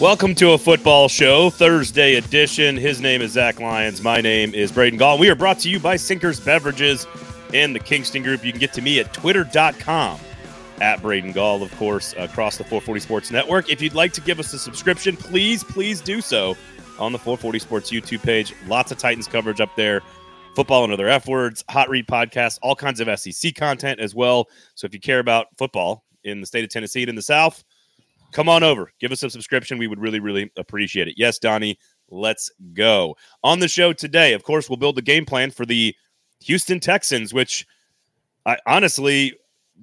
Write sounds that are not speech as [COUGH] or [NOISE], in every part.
Welcome to a football show, Thursday edition. His name is Zach Lyons. My name is Braden Gall. We are brought to you by Sinkers Beverages and the Kingston Group. You can get to me at twitter.com at Braden Gall, of course, across the 440 Sports Network. If you'd like to give us a subscription, please, please do so on the 440 Sports YouTube page. Lots of Titans coverage up there. Football and other F words, hot read podcasts, all kinds of SEC content as well. So if you care about football in the state of Tennessee and in the South, come on over. Give us a subscription. We would really, really appreciate it. Yes, Donnie, let's go. On the show today, of course, we'll build the game plan for the Houston Texans, which I honestly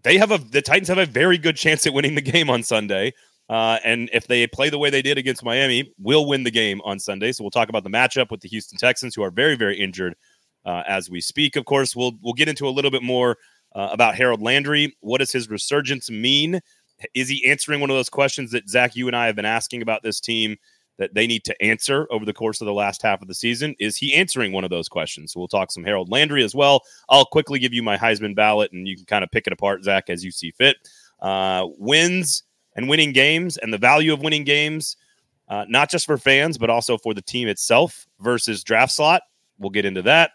they have a the Titans have a very good chance at winning the game on Sunday. Uh, and if they play the way they did against Miami, will win the game on Sunday. So we'll talk about the matchup with the Houston Texans, who are very, very injured uh, as we speak. Of course, we'll we'll get into a little bit more uh, about Harold Landry. What does his resurgence mean? Is he answering one of those questions that Zach, you and I have been asking about this team that they need to answer over the course of the last half of the season? Is he answering one of those questions? So we'll talk some Harold Landry as well. I'll quickly give you my Heisman ballot, and you can kind of pick it apart, Zach, as you see fit. Uh, wins and winning games, and the value of winning games, uh, not just for fans, but also for the team itself versus draft slot. We'll get into that.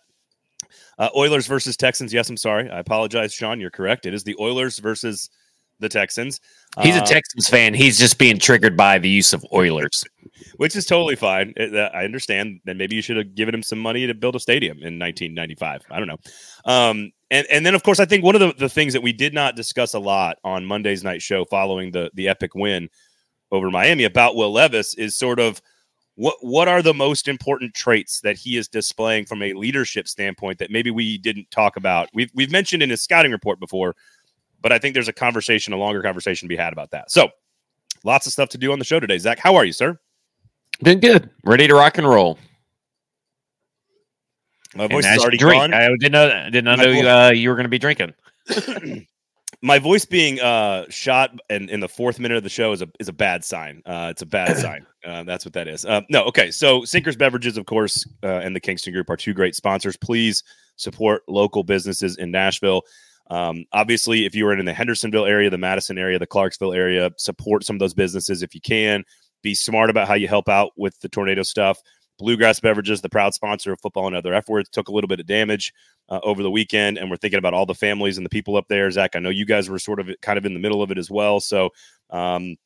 Uh, Oilers versus Texans. Yes, I'm sorry. I apologize, Sean. You're correct. It is the Oilers versus the Texans. He's a uh, Texans fan. He's just being triggered by the use of Oilers, which is totally fine. I understand Then maybe you should have given him some money to build a stadium in 1995. I don't know. Um, and and then of course I think one of the, the things that we did not discuss a lot on Monday's night show following the the epic win over Miami about Will Levis is sort of what what are the most important traits that he is displaying from a leadership standpoint that maybe we didn't talk about. We've we've mentioned in his scouting report before but I think there's a conversation, a longer conversation to be had about that. So, lots of stuff to do on the show today. Zach, how are you, sir? Been good. Ready to rock and roll. My voice is already drink. gone. I didn't know. I Did not know you, uh, you were going to be drinking. [CLEARS THROAT] my voice being uh, shot in, in the fourth minute of the show is a is a bad sign. Uh, it's a bad [CLEARS THROAT] sign. Uh, that's what that is. Uh, no, okay. So Sinkers Beverages, of course, uh, and the Kingston Group are two great sponsors. Please support local businesses in Nashville. Um, obviously, if you are in the Hendersonville area, the Madison area, the Clarksville area, support some of those businesses if you can. Be smart about how you help out with the tornado stuff. Bluegrass Beverages, the proud sponsor of football and other F words, took a little bit of damage uh, over the weekend, and we're thinking about all the families and the people up there. Zach, I know you guys were sort of kind of in the middle of it as well. So um,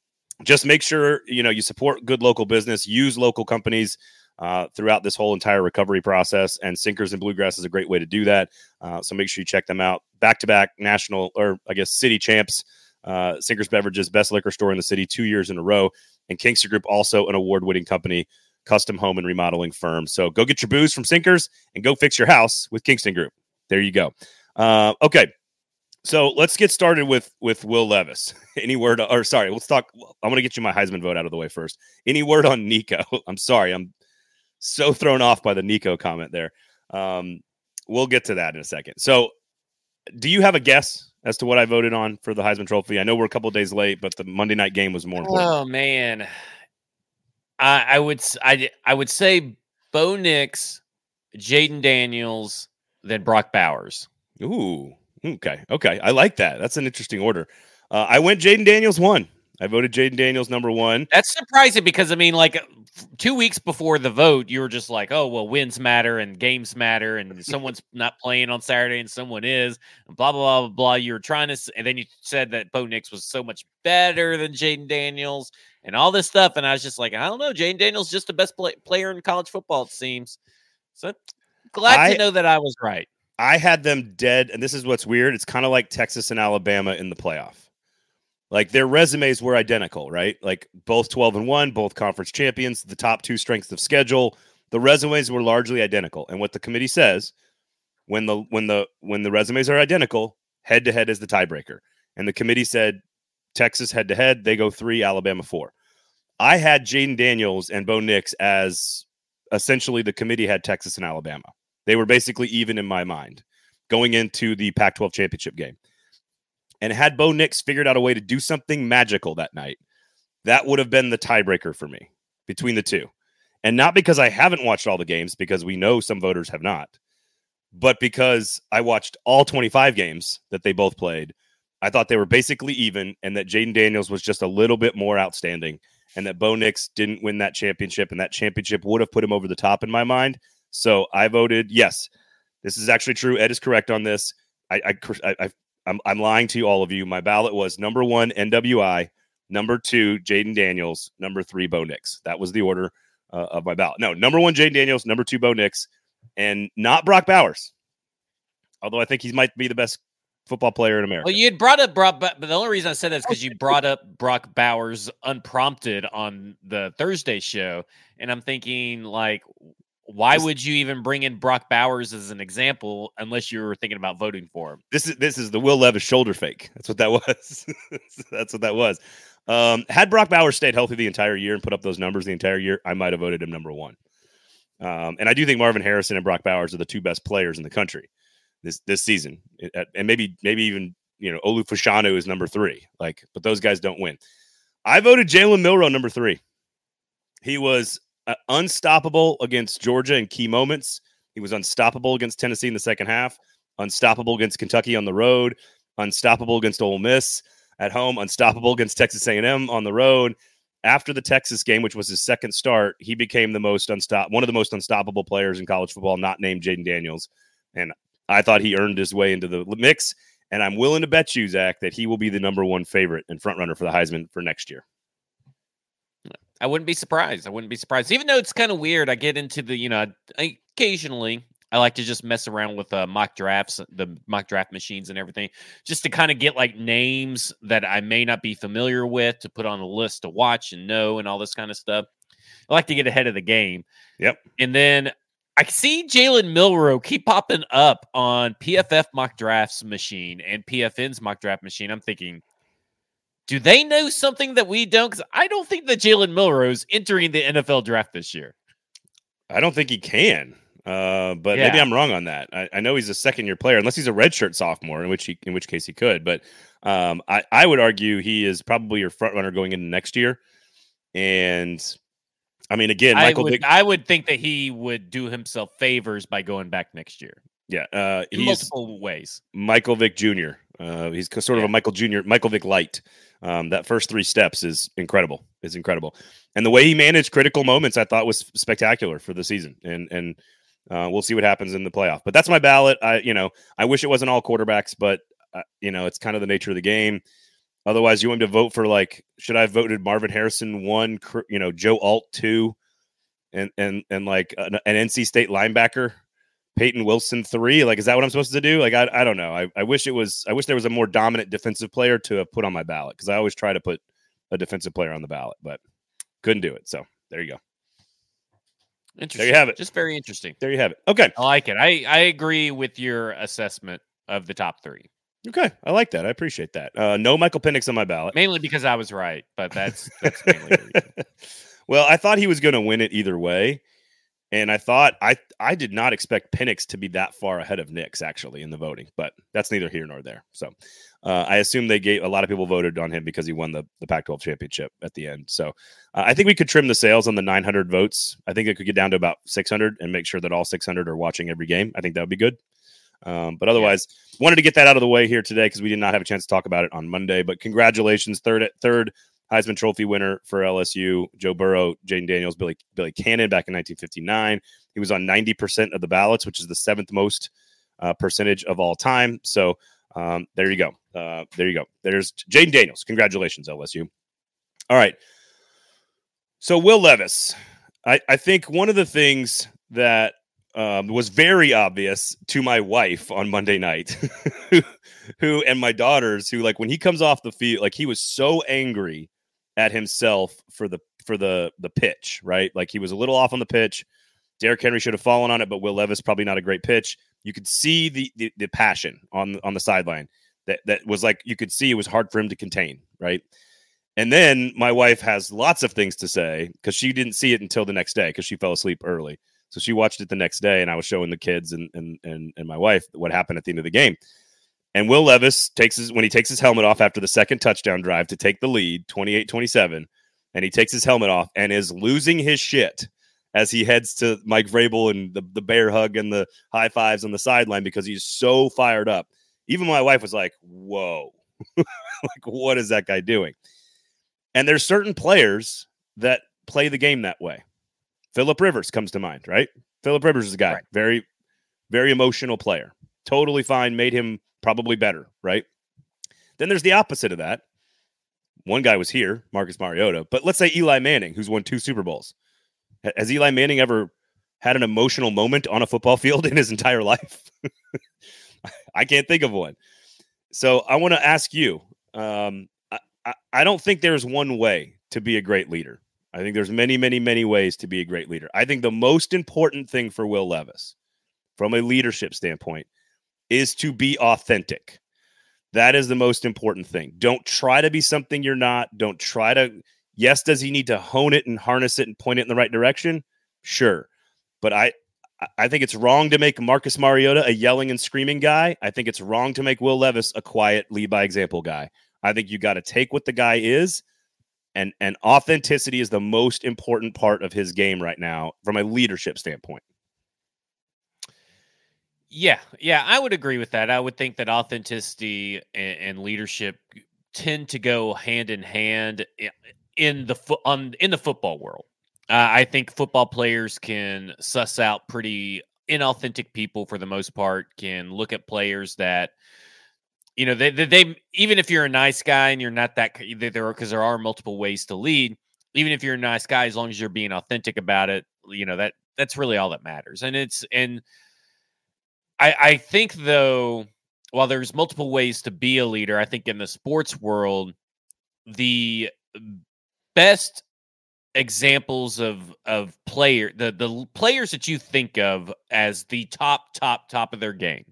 just make sure you know you support good local business, use local companies uh, throughout this whole entire recovery process. And Sinkers and Bluegrass is a great way to do that. Uh, so make sure you check them out. Back to back national, or I guess city champs. Uh, Sinkers Beverages, best liquor store in the city, two years in a row. And Kingston Group, also an award winning company, custom home and remodeling firm. So go get your booze from Sinkers and go fix your house with Kingston Group. There you go. Uh, okay. So let's get started with with Will Levis. [LAUGHS] Any word, or sorry, let's talk. I'm to get you my Heisman vote out of the way first. Any word on Nico? [LAUGHS] I'm sorry, I'm so thrown off by the Nico comment there. Um, we'll get to that in a second. So, do you have a guess as to what I voted on for the Heisman Trophy? I know we're a couple days late, but the Monday night game was more important. Oh man, I, I would I I would say Bo Nix, Jayden Daniels, then Brock Bowers. Ooh, okay, okay, I like that. That's an interesting order. Uh, I went Jayden Daniels one. I voted Jayden Daniels number one. That's surprising because I mean, like two weeks before the vote, you were just like, "Oh, well, wins matter and games matter, and [LAUGHS] someone's not playing on Saturday and someone is." and Blah blah blah blah. You were trying to, and then you said that Bo Nix was so much better than Jayden Daniels and all this stuff, and I was just like, I don't know, Jayden Daniels just the best play- player in college football, it seems. So glad I, to know that I was right. I had them dead, and this is what's weird. It's kind of like Texas and Alabama in the playoff. Like their resumes were identical, right? Like both 12 and 1, both conference champions, the top two strengths of schedule. The resumes were largely identical. And what the committee says when the when the when the resumes are identical, head to head is the tiebreaker. And the committee said Texas head to head, they go 3, Alabama 4. I had Jayden Daniels and Bo Nix as essentially the committee had Texas and Alabama. They were basically even in my mind going into the Pac 12 championship game. And had Bo Nix figured out a way to do something magical that night, that would have been the tiebreaker for me between the two. And not because I haven't watched all the games, because we know some voters have not, but because I watched all 25 games that they both played. I thought they were basically even and that Jayden Daniels was just a little bit more outstanding. and that Bo Nix didn't win that championship, and that championship would have put him over the top in my mind. So I voted yes. This is actually true. Ed is correct on this. I, I, I, I'm, I'm lying to you, all of you. My ballot was number one NWI, number two Jayden Daniels, number three Bo Nix. That was the order uh, of my ballot. No, number one Jayden Daniels, number two Bo Nix, and not Brock Bowers. Although I think he might be the best football player in America. Well, you had brought up Brock, but the only reason I said that is because you brought up Brock Bowers unprompted on the Thursday show, and I'm thinking like, why would you even bring in Brock Bowers as an example unless you were thinking about voting for him? This is this is the Will Levis shoulder fake. That's what that [LAUGHS] was. That's what that was. Um, had Brock Bowers stayed healthy the entire year and put up those numbers the entire year, I might have voted him number one. Um, and I do think Marvin Harrison and Brock Bowers are the two best players in the country this this season, and maybe maybe even you know Olu Fashanu is number three. Like, but those guys don't win. I voted Jalen Milroe number three. He was uh, unstoppable against Georgia in key moments. He was unstoppable against Tennessee in the second half. Unstoppable against Kentucky on the road. Unstoppable against Ole Miss at home. Unstoppable against Texas A&M on the road. After the Texas game, which was his second start, he became the most unstop one of the most unstoppable players in college football, not named Jayden Daniels. And I thought he earned his way into the mix. And I'm willing to bet you, Zach, that he will be the number one favorite and front runner for the Heisman for next year. I wouldn't be surprised. I wouldn't be surprised. Even though it's kind of weird, I get into the, you know, I, occasionally I like to just mess around with uh, mock drafts, the mock draft machines and everything, just to kind of get like names that I may not be familiar with to put on a list to watch and know and all this kind of stuff. I like to get ahead of the game. Yep. And then I see Jalen Milroe keep popping up on PFF mock drafts machine and PFN's mock draft machine. I'm thinking, do they know something that we don't? Because I don't think that Jalen Milroe is entering the NFL draft this year. I don't think he can. Uh, but yeah. maybe I'm wrong on that. I, I, know he's a second year player, unless he's a redshirt sophomore, in which he, in which case he could. But um, I, I would argue he is probably your front runner going into next year. And I mean, again, Michael. I would, Vick, I would think that he would do himself favors by going back next year. Yeah, uh, in multiple ways. Michael Vick Jr. Uh, he's sort of a Michael Jr. Michael Vick light. Um, that first three steps is incredible. Is incredible, and the way he managed critical moments, I thought was spectacular for the season. And and uh, we'll see what happens in the playoff. But that's my ballot. I you know I wish it wasn't all quarterbacks, but uh, you know it's kind of the nature of the game. Otherwise, you want me to vote for like, should I have voted Marvin Harrison one, you know, Joe Alt two, and and and like an, an, NC State linebacker, Peyton Wilson three? Like, is that what I'm supposed to do? Like, I, I don't know. I, I wish it was. I wish there was a more dominant defensive player to have put on my ballot because I always try to put a defensive player on the ballot, but couldn't do it. So there you go. Interesting. There you have it. Just very interesting. There you have it. Okay. I like it. I I agree with your assessment of the top three. Okay, I like that. I appreciate that. Uh, no Michael Penix on my ballot, mainly because I was right, but that's, that's mainly [LAUGHS] well, I thought he was going to win it either way, and I thought I I did not expect Penix to be that far ahead of Nix actually in the voting, but that's neither here nor there. So uh, I assume they gave a lot of people voted on him because he won the the Pac-12 championship at the end. So uh, I think we could trim the sails on the 900 votes. I think it could get down to about 600 and make sure that all 600 are watching every game. I think that would be good. Um, but otherwise, yeah. wanted to get that out of the way here today because we did not have a chance to talk about it on Monday. But congratulations, third third Heisman Trophy winner for LSU, Joe Burrow, Jayden Daniels, Billy Billy Cannon back in 1959. He was on 90 percent of the ballots, which is the seventh most uh, percentage of all time. So um, there you go. Uh, there you go. There's Jayden Daniels. Congratulations, LSU. All right. So Will Levis, I, I think one of the things that um, was very obvious to my wife on Monday night, [LAUGHS] who, and my daughters, who like when he comes off the field, like he was so angry at himself for the for the the pitch, right? Like he was a little off on the pitch. Derrick Henry should have fallen on it, but Will Levis probably not a great pitch. You could see the the, the passion on on the sideline that that was like you could see it was hard for him to contain, right? And then my wife has lots of things to say because she didn't see it until the next day because she fell asleep early. So she watched it the next day, and I was showing the kids and and and, and my wife what happened at the end of the game. And Will Levis takes his when he takes his helmet off after the second touchdown drive to take the lead, 28-27, and he takes his helmet off and is losing his shit as he heads to Mike Vrabel and the, the bear hug and the high fives on the sideline because he's so fired up. Even my wife was like, Whoa, [LAUGHS] like what is that guy doing? And there's certain players that play the game that way. Philip Rivers comes to mind, right? Philip Rivers is a guy, Right. very, very emotional player. Totally fine, made him probably better, right? Then there's the opposite of that. One guy was here, Marcus Mariota, but let's say Eli Manning, who's won two Super Bowls. Ha- Has Eli Manning ever had an emotional moment on a football [LAUGHS] field in his entire life? [LAUGHS] I can't think of one. So I want to ask you. Um, I, I don't think there's one way to be a great leader. I think there's many, many, many ways to be a great leader. I think the most important thing for Will Levis, from a leadership standpoint, is to be authentic. That is the most important thing. Don't try to be something you're not. Don't try to. Yes, does he need to hone it and harness it and point it in the right direction? Sure, but I, I think it's wrong to make Marcus Mariota a yelling and screaming guy. I think it's wrong to make Will Levis a quiet, lead by example guy. I think you got to take what the guy is, and and authenticity is the most important part of his game right now from a leadership standpoint. Yeah, yeah, I would agree with that. I would think that authenticity and, and leadership tend to go hand in hand in the fo- on in the football world. Uh, I think football players can suss out pretty inauthentic people for the most part. Can look at players that you know they they, they even if you're a nice guy and you're not that there because there are multiple ways to lead. Even if you're a nice guy, as long as you're being authentic about it, you know that that's really all that matters. And it's and I, I think though, while there's multiple ways to be a leader, I think in the sports world, the best examples of of player the the players that you think of as the top top top of their game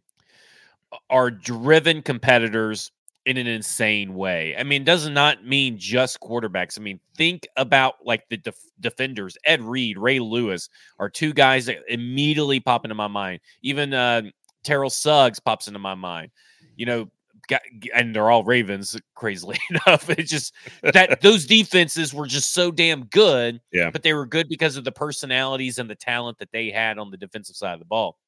are driven competitors in an insane way. I mean, does not mean just quarterbacks. I mean, think about like the def- defenders. Ed Reed, Ray Lewis are two guys that immediately pop into my mind. Even uh, Terrell Suggs pops into my mind. You know, got, and they're all Ravens. Crazily [LAUGHS] enough, it's just that [LAUGHS] those defenses were just so damn good. Yeah. but they were good because of the personalities and the talent that they had on the defensive side of the ball.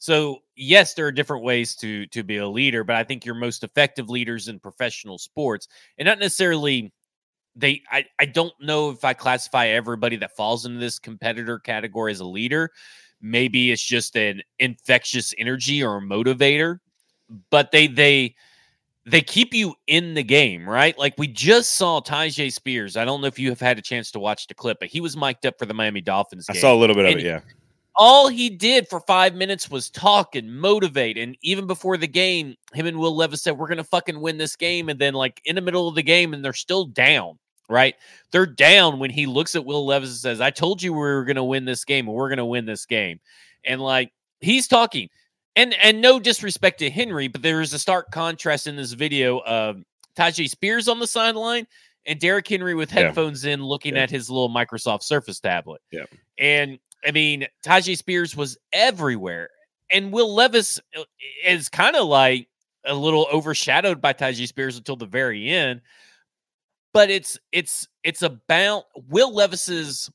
So yes, there are different ways to to be a leader, but I think your most effective leaders in professional sports, and not necessarily they. I I don't know if I classify everybody that falls into this competitor category as a leader. Maybe it's just an infectious energy or a motivator, but they they they keep you in the game, right? Like we just saw Tyjae Spears. I don't know if you have had a chance to watch the clip, but he was mic'd up for the Miami Dolphins I saw a little bit of it. Yeah. All he did for five minutes was talk and motivate. And even before the game, him and Will Levis said, We're going to fucking win this game. And then, like, in the middle of the game, and they're still down, right? They're down when he looks at Will Levis and says, I told you we were going to win this game, and we're going to win this game. And, like, he's talking. And, and no disrespect to Henry, but there is a stark contrast in this video of Tyjae Spears on the sideline and Derrick Henry with Yeah. headphones in looking Yeah. at his little Microsoft Surface tablet. Yeah. And I mean, Tyjae Spears was everywhere. And Will Levis uh, is kind of like a little overshadowed by Tyjae Spears until the very end. But it's it's it's about Will Levis's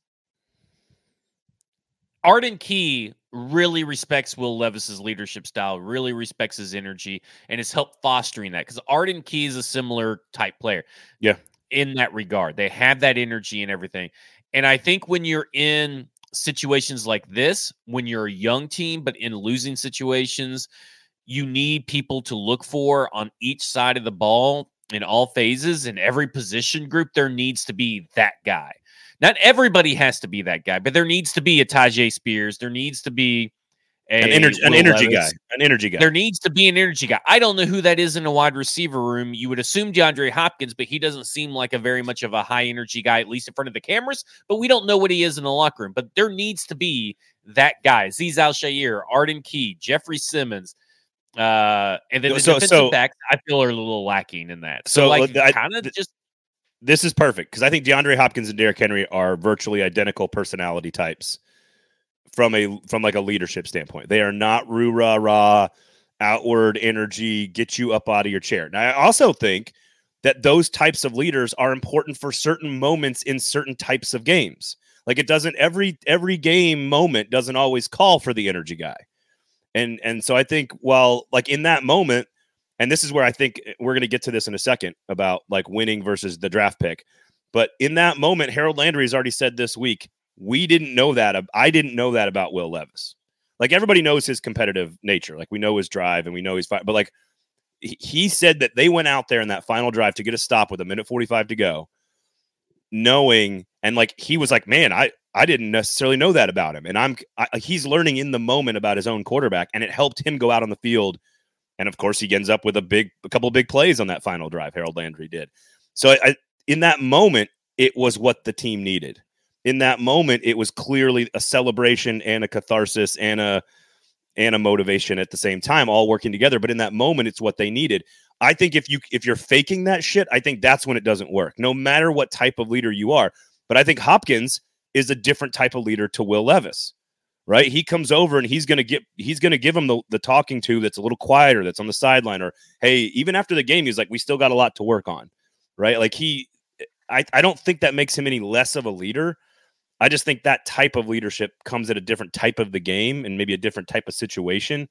Arden Key really respects Will Levis's leadership style, really respects his energy, and has helped fostering that because Arden Key is a similar type player. Yeah. In that regard, they have that energy and everything. And I think when you're in situations like this, when you're a young team, but in losing situations, you need people to look for on each side of the ball in all phases in every position group. There needs to be that guy. Not everybody has to be that guy, but there needs to be a Tyjae Spears. There needs to be a An energy, an energy guy. An energy guy. There needs to be an energy guy. I don't know who that is in a wide receiver room. You would assume DeAndre Hopkins, but he doesn't seem like a very much of a high energy guy, at least in front of the cameras. But we don't know what he is in the locker room. But there needs to be that guy. Azeez Al-Shaair, Arden Key, Jeffrey Simmons. Uh, and then the So- defensive so- backs, I feel are a little lacking in that. So, So, like, I- kind of just this is perfect because I think DeAndre Hopkins and Derrick Henry are virtually identical personality types from a from like a leadership standpoint. They are not roo rah rah, outward energy, get you up out of your chair. Now I also think that those types of leaders are important for certain moments in certain types of games. Like it doesn't every every game moment doesn't always call for the energy guy. And and so I think while like in that moment and this is where I think eh, we're going to get to this in a second about like winning versus the draft pick. But in that moment, Harold Landry has already said this week, we didn't know that. I didn't know that about Will Levis. Like everybody knows his competitive nature. Like we know his drive and we know he's fine. But like he said that they went out there in that final drive to get a stop with a minute 45 to go, knowing and like he was like, man, I I didn't necessarily know that about him, and I'm I, he's learning in the moment about his own quarterback, and it helped him go out on the field. And of course, he ends up with a big, a couple of big plays on that final drive. Harold Landry did. So I, in that moment, it was what the team needed. In that moment, it was clearly a celebration and a catharsis and a and a motivation at the same time, all working together. But in that moment, it's what they needed. I think if you if you're faking that shit, I think that's when it doesn't work. No matter what type of leader you are. But I think Hopkins is a different type of leader to Will Levis. Right? He comes over and he's gonna get he's gonna give him the, the talking to that's a little quieter, that's on the sideline, or hey, even after the game, he's like, we still got a lot to work on. Right. Like he I, I don't think that makes him any less of a leader. I just think that type of leadership comes at a different type of the game and maybe a different type of situation.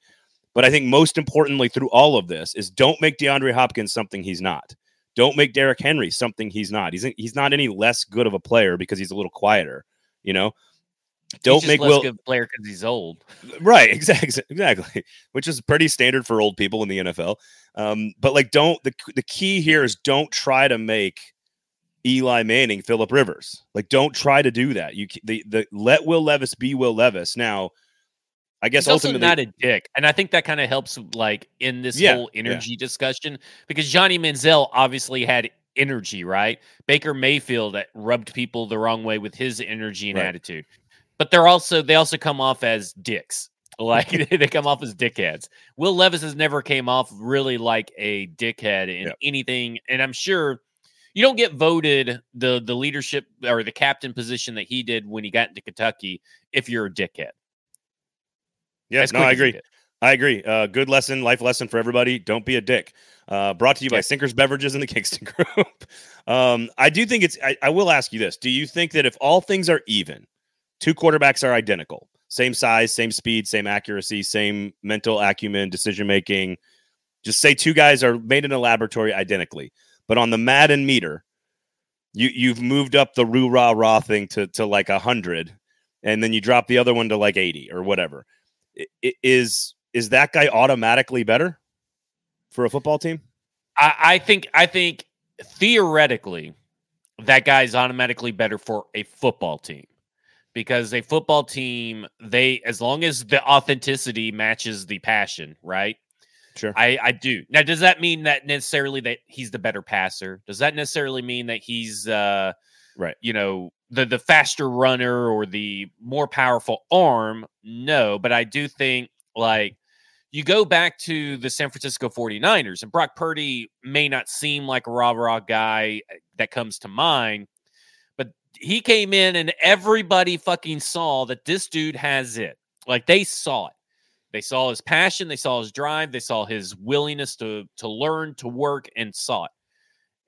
But I think most importantly through all of this is don't make DeAndre Hopkins something he's not. Don't make Derrick Henry something he's not. He's he's not any less good of a player because he's a little quieter, you know. Don't make Will good player because he's old. [LAUGHS] Right, exactly, exactly. Which is pretty standard for old people in the NFL. Um, but like, don't the the key here is don't try to make Eli Manning, Philip Rivers. Like, don't try to do that. You the the let Will Levis be Will Levis. Now, I guess He's ultimately not a dick, and I think that kind of helps, like in this yeah, whole energy yeah. discussion, because Johnny Manziel obviously had energy, right? Baker Mayfield rubbed people the wrong way with his energy and right. attitude, but they're also they also come off as dicks. [LAUGHS] Like [LAUGHS] they come off as dickheads. Will Levis has never came off really like a dickhead in yep. anything, and I'm sure you don't get voted the the leadership or the captain position that he did when he got into Kentucky if you're a dickhead. Yeah, no, I agree. I agree. Uh, good lesson, life lesson for everybody. Don't be a dick. Uh, brought to you by Sinkers Beverages and the [LAUGHS] Kingston Group. um, I do think it's. I, I will ask you this: Do you think that if all things are even, two quarterbacks are identical, same size, same speed, same accuracy, same mental acumen, decision making, just say two guys are made in a laboratory identically but on the Madden meter, you you've moved up the roo rah rah thing to to like a hundred, and then you drop the other one to like eighty or whatever. Is is that guy automatically better for a football team? I, I think I think theoretically that guy is automatically better for a football team because a football team they as long as the authenticity matches the passion right Sure. I, I do. Now, does that mean that necessarily that he's the better passer? Does that necessarily mean that he's uh right, you know, the the faster runner or the more powerful arm? No, but I do think like you go back to the San Francisco 49ers and Brock Purdy may not seem like a rah-rah guy eh, that comes to mind, but he came in and everybody fucking saw that this dude has it. Like they saw it. They saw his passion, they saw his drive, they saw his willingness to to learn, to work, and saw it.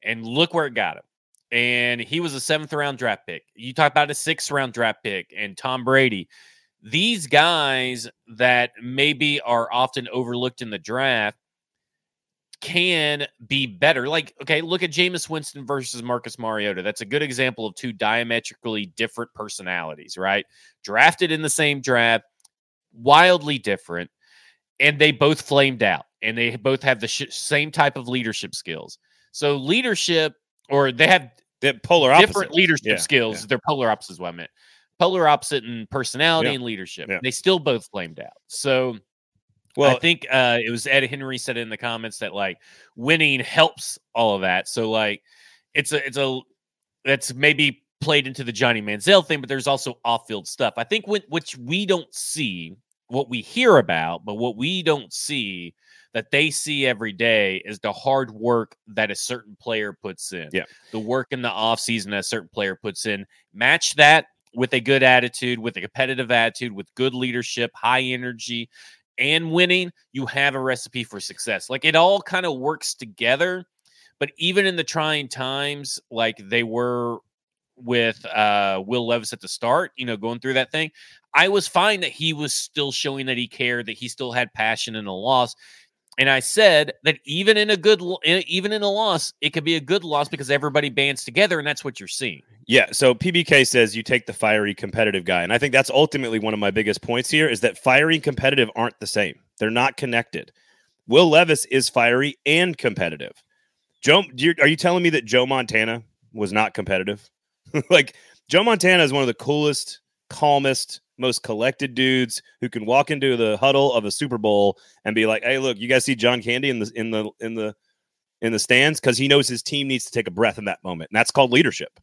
And look where it got him. And he was a seventh round draft pick. You talk about a sixth round draft pick and Tom Brady. These guys that maybe are often overlooked in the draft can be better. Like, okay, look at Jameis Winston versus Marcus Mariota. That's a good example of two diametrically different personalities, right? Drafted in the same draft, wildly different, and they both flamed out, and they both have the sh- same type of leadership skills. So leadership, or they have They're polar opposite. different leadership yeah, skills. Yeah. They're polar opposites. What I meant. Polar opposite in personality yeah. and leadership. They still both flamed out. So well, I think uh, it was Ed Henry said in the comments that like winning helps all of that. So like it's a it's a that's maybe played into the Johnny Manziel thing, but there's also off-field stuff. I think when, which we don't see what we hear about, but what we don't see that they see every day is the hard work that a certain player puts in. Yeah. The work in the offseason that a certain player puts in. Match that with a good attitude, with a competitive attitude, with good leadership, high energy, and winning, you have a recipe for success. Like it all kind of works together. But even in the trying times, like they were with uh, Will Levis at the start, you know, going through that thing, I was fine that he was still showing that he cared, that he still had passion in the loss. And I said that even in a good, even in a loss, it could be a good loss because everybody bands together, and that's what you're seeing. Yeah. So PBK says you take the fiery competitive guy, and I think that's ultimately one of my biggest points here is that fiery and competitive aren't the same. They're not connected. Will Levis is fiery and competitive. Joe, are you telling me that Joe Montana was not competitive? [LAUGHS] like Joe Montana is one of the coolest, calmest, most collected dudes who can walk into the huddle of a Super Bowl and be like, "Hey, look, you guys see John Candy in the in the in the in the stands because he knows his team needs to take a breath in that moment, and that's called leadership."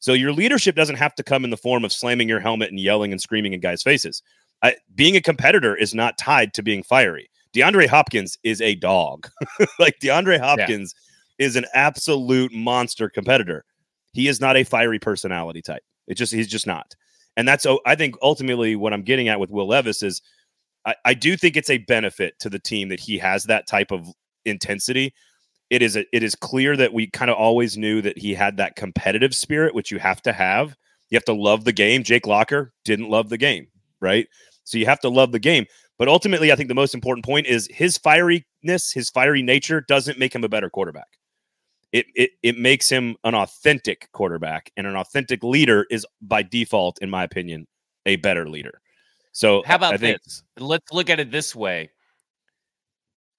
So your leadership doesn't have to come in the form of slamming your helmet and yelling and screaming in guys' faces. I, being a competitor is not tied to being fiery. DeAndre Hopkins is a dog. [LAUGHS] like DeAndre Hopkins yeah. is an absolute monster competitor. He is not a fiery personality type. It just he's just not. And that's oh, I think ultimately what I'm getting at with Will Levis is I, I do think it's a benefit to the team that he has that type of intensity. It is a, it is clear that we kind of always knew that he had that competitive spirit, which you have to have. You have to love the game. Jake Locker didn't love the game, right? So you have to love the game. But ultimately, I think the most important point is his fieriness, his fiery nature doesn't make him a better quarterback it, it it makes him an authentic quarterback and an authentic leader is by default in my opinion a better leader. So how about think, this let's look at it this way.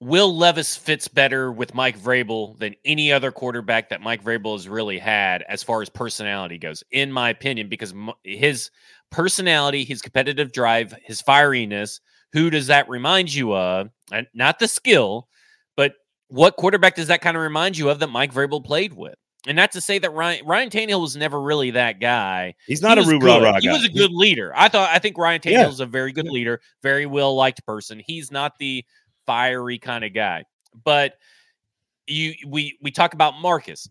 Will levis fits better with mike vrabel than any other quarterback that mike vrabel has really had as far as personality goes in my opinion because his personality his competitive drive his fieriness who does that remind you of? And not the skill what quarterback does that kind of remind you of that Mike Vrabel played with? And not to say that Ryan Ryan Tannehill was never really that guy. He's not he a rah rah guy. He was a good leader. I thought I think Ryan Tannehill yeah. is a very good leader, very well liked person. He's not the fiery kind of guy. But you we we talk about Marcus.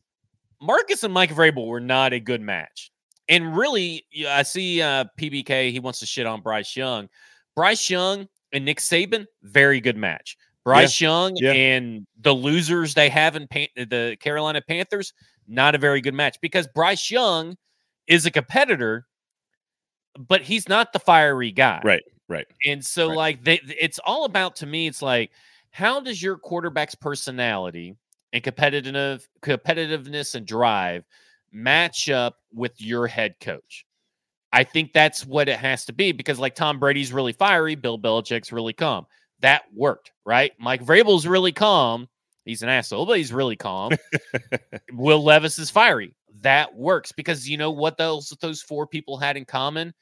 Marcus and Mike Vrabel were not a good match. And really, I see uh, PBK. He wants to shit on Bryce Young. Bryce Young and Nick Saban, very good match. Bryce yeah. Young yeah. and the losers they have in Pan- the Carolina Panthers, not a very good match because Bryce Young is a competitor, but he's not the fiery guy. Right, right. And so, right. like, they, it's all about to me. It's like, how does your quarterback's personality and competitive competitiveness and drive match up with your head coach? I think that's what it has to be because, like, Tom Brady's really fiery, Bill Belichick's really calm that worked, right? Mike Vrabel's really calm. He's an asshole, but he's really calm. [LAUGHS] Will Levis is fiery. That works because you know what those those four people had in common?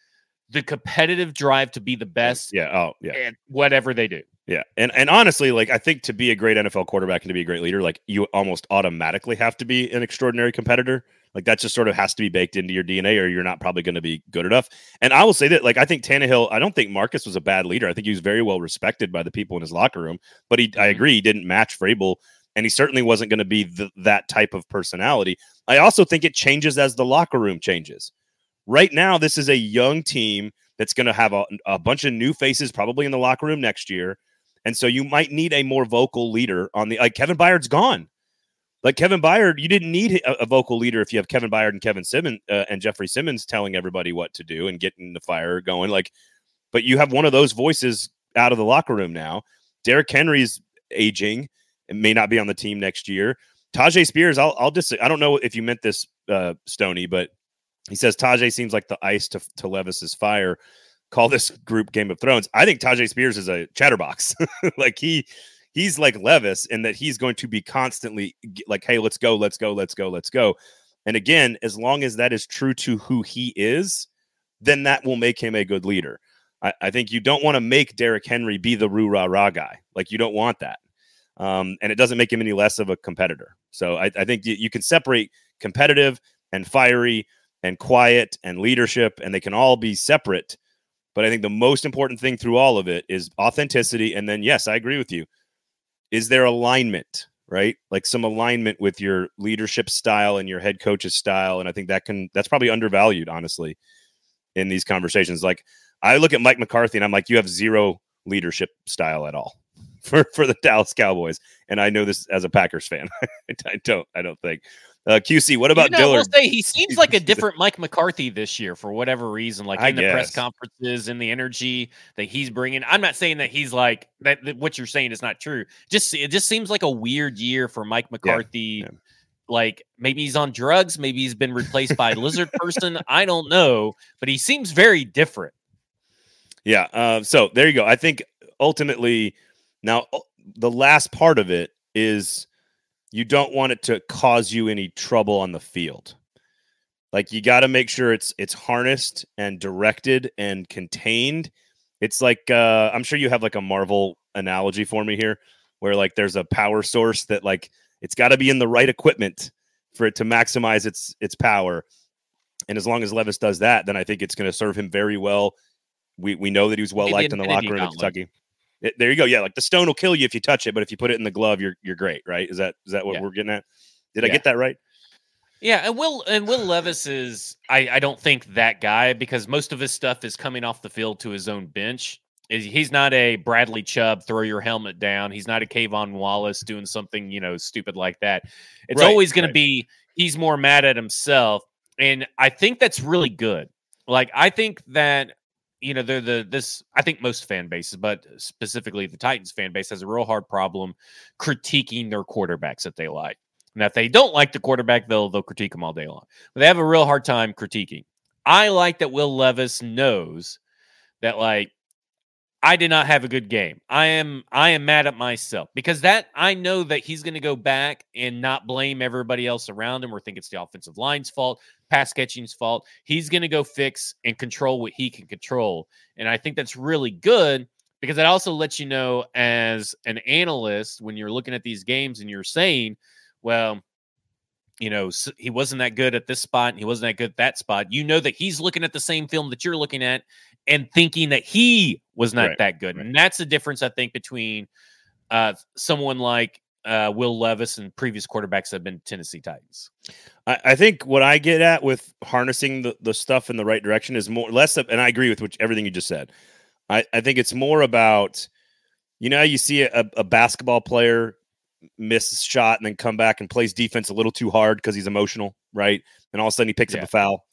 The competitive drive to be the best. Yeah. Oh, yeah. And whatever they do. Yeah. And and honestly, like I think to be a great NFL quarterback and to be a great leader, like you almost automatically have to be an extraordinary competitor. Like that just sort of has to be baked into your DNA, or you're not probably going to be good enough. And I will say that, like, I think Tannehill, I don't think Marcus was a bad leader. I think he was very well respected by the people in his locker room. But he, I mm-hmm. agree, he didn't match Vrabel, and he certainly wasn't going to be the, that type of personality. I also think it changes as the locker room changes. Right now, this is a young team that's going to have a, a bunch of new faces probably in the locker room next year. And so you might need a more vocal leader on the like Kevin Byard's gone. Like Kevin Byard, you didn't need a, a vocal leader if you have Kevin Byard and Kevin Simmons uh, and Jeffrey Simmons telling everybody what to do and getting the fire going. Like, but you have one of those voices out of the locker room now. Derrick Henry's aging and may not be on the team next year. Tyjae Spears, I'll, I'll just, I don't know if you meant this, uh, Stony, but he says Tyjae seems like the ice to, to Levis's fire. Call this group Game of Thrones. I think Tyjae Spears is a chatterbox. [LAUGHS] like he, he's like Levis in that he's going to be constantly like, hey, let's go, let's go, let's go, let's go. And again, as long as that is true to who he is, then that will make him a good leader. I, I think you don't want to make Derrick Henry be the roo rah rah guy. Like you don't want that. Um, and it doesn't make him any less of a competitor. So I, I think you, you can separate competitive and fiery and quiet and leadership, and they can all be separate. But I think the most important thing through all of it is authenticity. And then, yes, I agree with you is there alignment right? Like some alignment with your leadership style and your head coach's style and i think that can that's probably undervalued honestly in these conversations. Like i look at mike mccarthy and i'm like you have zero leadership style at all [LAUGHS] for for the dallas cowboys and i know this as a packers fan. [LAUGHS] I don't i don't think Uh, QC, what about you know, Dillard? I will say he seems like a [LAUGHS] different Mike McCarthy this year for whatever reason. Like I in the press conferences and the energy that he's bringing. I'm not saying that he's like that. that what you're saying is not true. Just it just seems like a weird year for Mike McCarthy. yeah. Like maybe he's on drugs. Maybe he's been replaced by a lizard [LAUGHS] person. I don't know, but he seems very different. Yeah. Uh, so there you go. I think ultimately, now uh, the last part of it is you don't want it to cause you any trouble on the field. Like you got to make sure it's it's harnessed and directed and contained. It's like uh, I'm sure you have like a Marvel analogy for me here, where like there's a power source that like it's got to be in the right equipment for it to maximize its its power. And as long as Levis does that, then I think it's going to serve him very well. We we know that he was well liked in the locker room at Gauntlet. Kentucky. There you go. Yeah, like the stone will kill you if you touch it, but if you put it in the glove, you're you're great, right? Is that is that what Yeah. we're getting at? Did I get that right? Yeah, and Will and Will Levis is I, I don't think that guy because most of his stuff is coming off the field to his own bench. He's not a Bradley Chubb throw your helmet down. He's not a Kayvon Wallace doing something, you know, stupid like that. It's Right, always gonna be he's more mad at himself. And I think that's really good. Like I think that you know, they're the this I think most fan bases, but specifically the Titans fan base has a real hard problem critiquing their quarterbacks that they like. Now, if they don't like the quarterback, they'll they'll critique them all day long. But they have a real hard time critiquing. I like that Will Levis knows that like I did not have a good game. I am I am mad at myself because that I know that he's going to go back and not blame everybody else around him or think it's the offensive line's fault, pass catching's fault. He's going to go fix and control what he can control. And I think that's really good because it also lets you know as an analyst when you're looking at these games and you're saying, well, you know, he wasn't that good at this spot and he wasn't that good at that spot. You know that he's looking at the same film that you're looking at and thinking that he was not Right, that good. right. And that's the difference, I think, between uh, someone like uh, Will Levis and previous quarterbacks that have been Tennessee Titans. I, I think what I get at with harnessing the, the stuff in the right direction is more less of, and I agree with which, everything you just said. I, I think it's more about, you know, you see a, a basketball player miss a shot and then come back and plays defense a little too hard because he's emotional, right? And all of a sudden he picks Yeah. up a foul.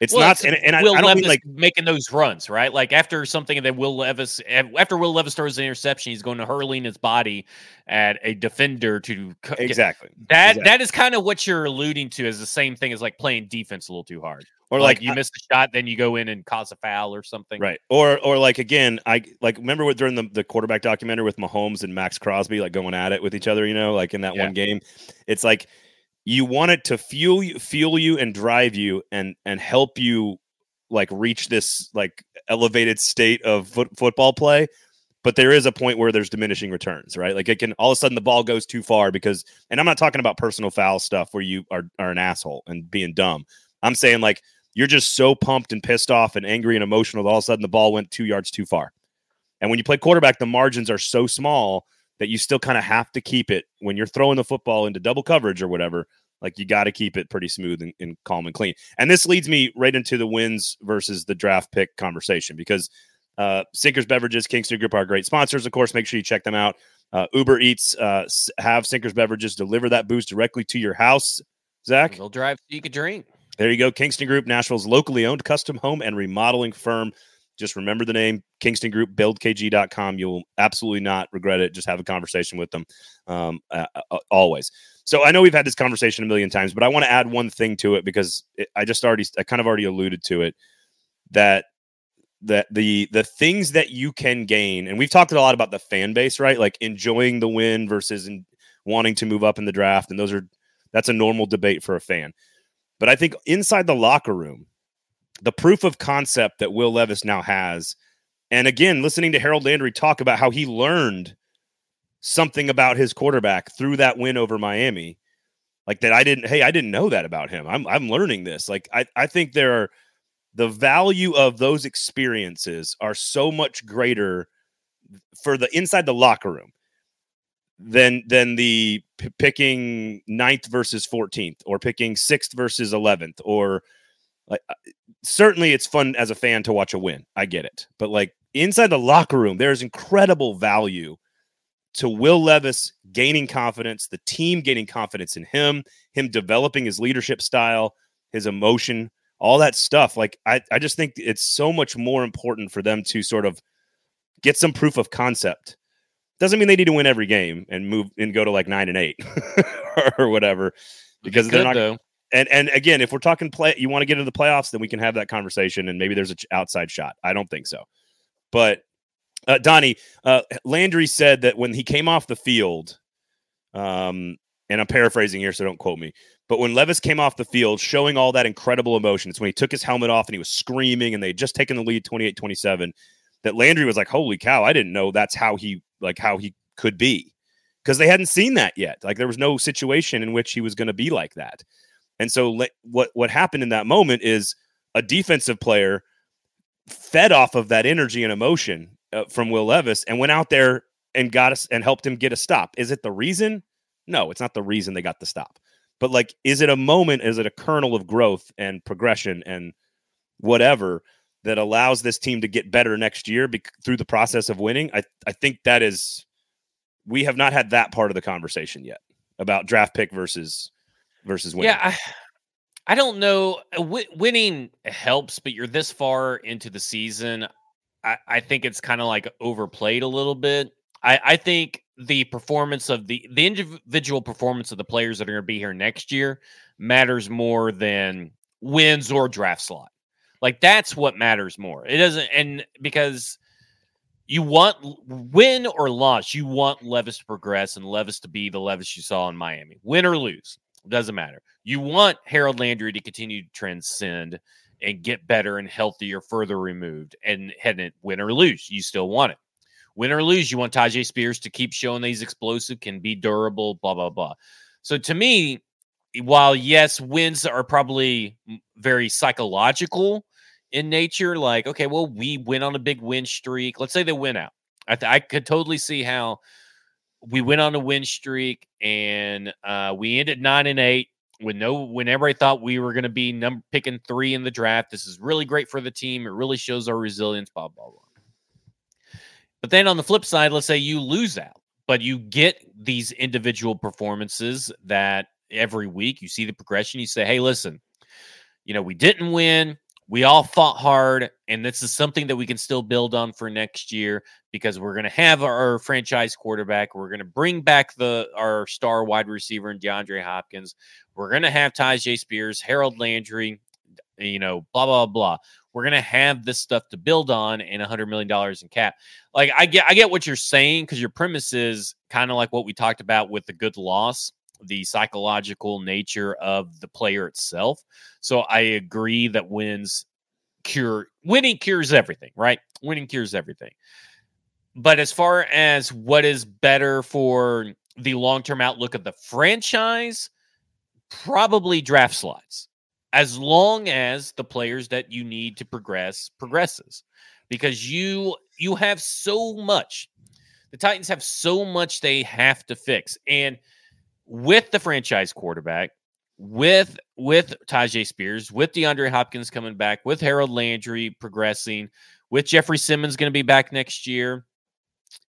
It's Well, not, it's and, and I, Will I don't Levis mean like making those runs, right? Like after something that Will Levis, after Will Levis throws an interception, he's going to hurling his body at a defender to exactly, That Exactly. that is kind of what you're alluding to as the same thing as like playing defense a little too hard. or like, like you miss a shot, then you go in and cause a foul or something. Right. Or or like again, I like remember what during the, the quarterback documentary with Mahomes and Maxx Crosby like going at it with each other, you know, like in that Yeah. one game. It's like you want it to fuel you fuel you and drive you and and help you like reach this like elevated state of foot, football play. But there is a point where there's diminishing returns, right? Like it can all of a sudden the ball goes too far because and I'm not talking about personal foul stuff where you are are an asshole and being dumb. I'm saying like you're just so pumped and pissed off and angry and emotional that all of a sudden the ball went two yards too far. And when you play quarterback, the margins are so small that you still kind of have to keep it when you're throwing the football into double coverage or whatever. Like you got to keep it pretty smooth and, and calm and clean. And this leads me right into the wins versus the draft pick conversation because uh, Sinkers Beverages, Kingston Group are great sponsors. Of course, make sure you check them out. Uh, Uber Eats uh, have Sinkers Beverages deliver that boost directly to your house. Zach, They'll drive so you could drink. there you go. Kingston Group, Nashville's locally owned custom home and remodeling firm. Just remember the name Kingston Group, buildkg.com. You'll absolutely not regret it. Just have a conversation with them um, uh, always. So I know we've had this conversation a million times, but I want to add one thing to it because it, I just already, I kind of already alluded to it that that the the things that you can gain, and we've talked a lot about the fan base, right? Like enjoying the win versus in, wanting to move up in the draft, and those are that's a normal debate for a fan. But I think inside the locker room, the proof of concept that Will Levis now has, and again, listening to Harold Landry talk about how he learned something about his quarterback through that win over Miami, like that I didn't, hey, I didn't know that about him. I'm I'm learning this. Like I, I think there are the value of those experiences are so much greater for the inside the locker room than than the p- picking ninth versus 14th or picking sixth versus 11th or like uh, certainly it's fun as a fan to watch a win i get it but like inside the locker room there's incredible value to Will Levis gaining confidence, the team gaining confidence in him, him developing his leadership style, his emotion, all that stuff. Like I, I just think it's so much more important for them to sort of get some proof of concept. Doesn't mean they need to win every game and move and go to like nine and eight [LAUGHS] or whatever. Because they're not though. And and again, if we're talking play you want to get into the playoffs, then we can have that conversation and maybe there's an outside shot. I don't think so. But uh, Donnie, uh, Landry said that when he came off the field, um, and I'm paraphrasing here, so don't quote me, but when Levis came off the field showing all that incredible emotion, it's when he took his helmet off and he was screaming and they had just taken the lead 28 27, that Landry was like, Holy cow, I didn't know that's how he, like, how he could be. Because they hadn't seen that yet. Like, there was no situation in which he was going to be like that. And so, le- what, what happened in that moment is a defensive player fed off of that energy and emotion uh, from Will Levis and went out there and got us and helped him get a stop. Is it the reason? No, it's not the reason they got the stop. But like, is it a moment? Is it a kernel of growth and progression and whatever that allows this team to get better next year be- through the process of winning? I I think that is. We have not had that part of the conversation yet about draft pick versus versus winning. Yeah, I, I don't know. Uh, w- winning helps, but you're this far into the season. I, I think it's kind of like overplayed a little bit. I, I think the performance of the the individual performance of the players that are going to be here next year matters more than wins or draft slot. Like that's what matters more. It doesn't, and because you want win or loss, you want Levis to progress and Levis to be the Levis you saw in Miami. Win or lose, doesn't matter. You want Harold Landry to continue to transcend and get better and healthier, further removed, and heading it win or lose, you still want it. Win or lose, you want Tyjae Spears to keep showing that he's explosive, can be durable, blah blah blah. So to me, while yes, wins are probably very psychological in nature, like okay, well, we went on a big win streak. Let's say they win out. I, th- I could totally see how we went on a win streak and uh, we ended nine and eight when no when everybody thought we were going to be number picking three in the draft. This is really great for the team. It really shows our resilience. Blah blah blah. But then on the flip side, let's say you lose out, but you get these individual performances that every week you see the progression. You say, "Hey, listen, you know we didn't win. We all fought hard, and this is something that we can still build on for next year because we're going to have our, franchise quarterback. We're going to bring back the our star wide receiver in DeAndre Hopkins. We're going to have Tyjae Spears, Harold Landry, you know, blah blah blah. We're going to have this stuff to build on and a hundred million dollars in cap. Like I get, I get what you're saying because your premise is kind of like what we talked about with the good loss the psychological nature of the player itself. So I agree that wins cure winning cures everything, right? Winning cures everything. But as far as what is better for the long-term outlook of the franchise, probably draft slots. As long as the players that you need to progress progresses. Because you you have so much. The Titans have so much they have to fix. And with the franchise quarterback, with with Tyjae Spears, with DeAndre Hopkins coming back, with Harold Landry progressing, with Jeffrey Simmons going to be back next year,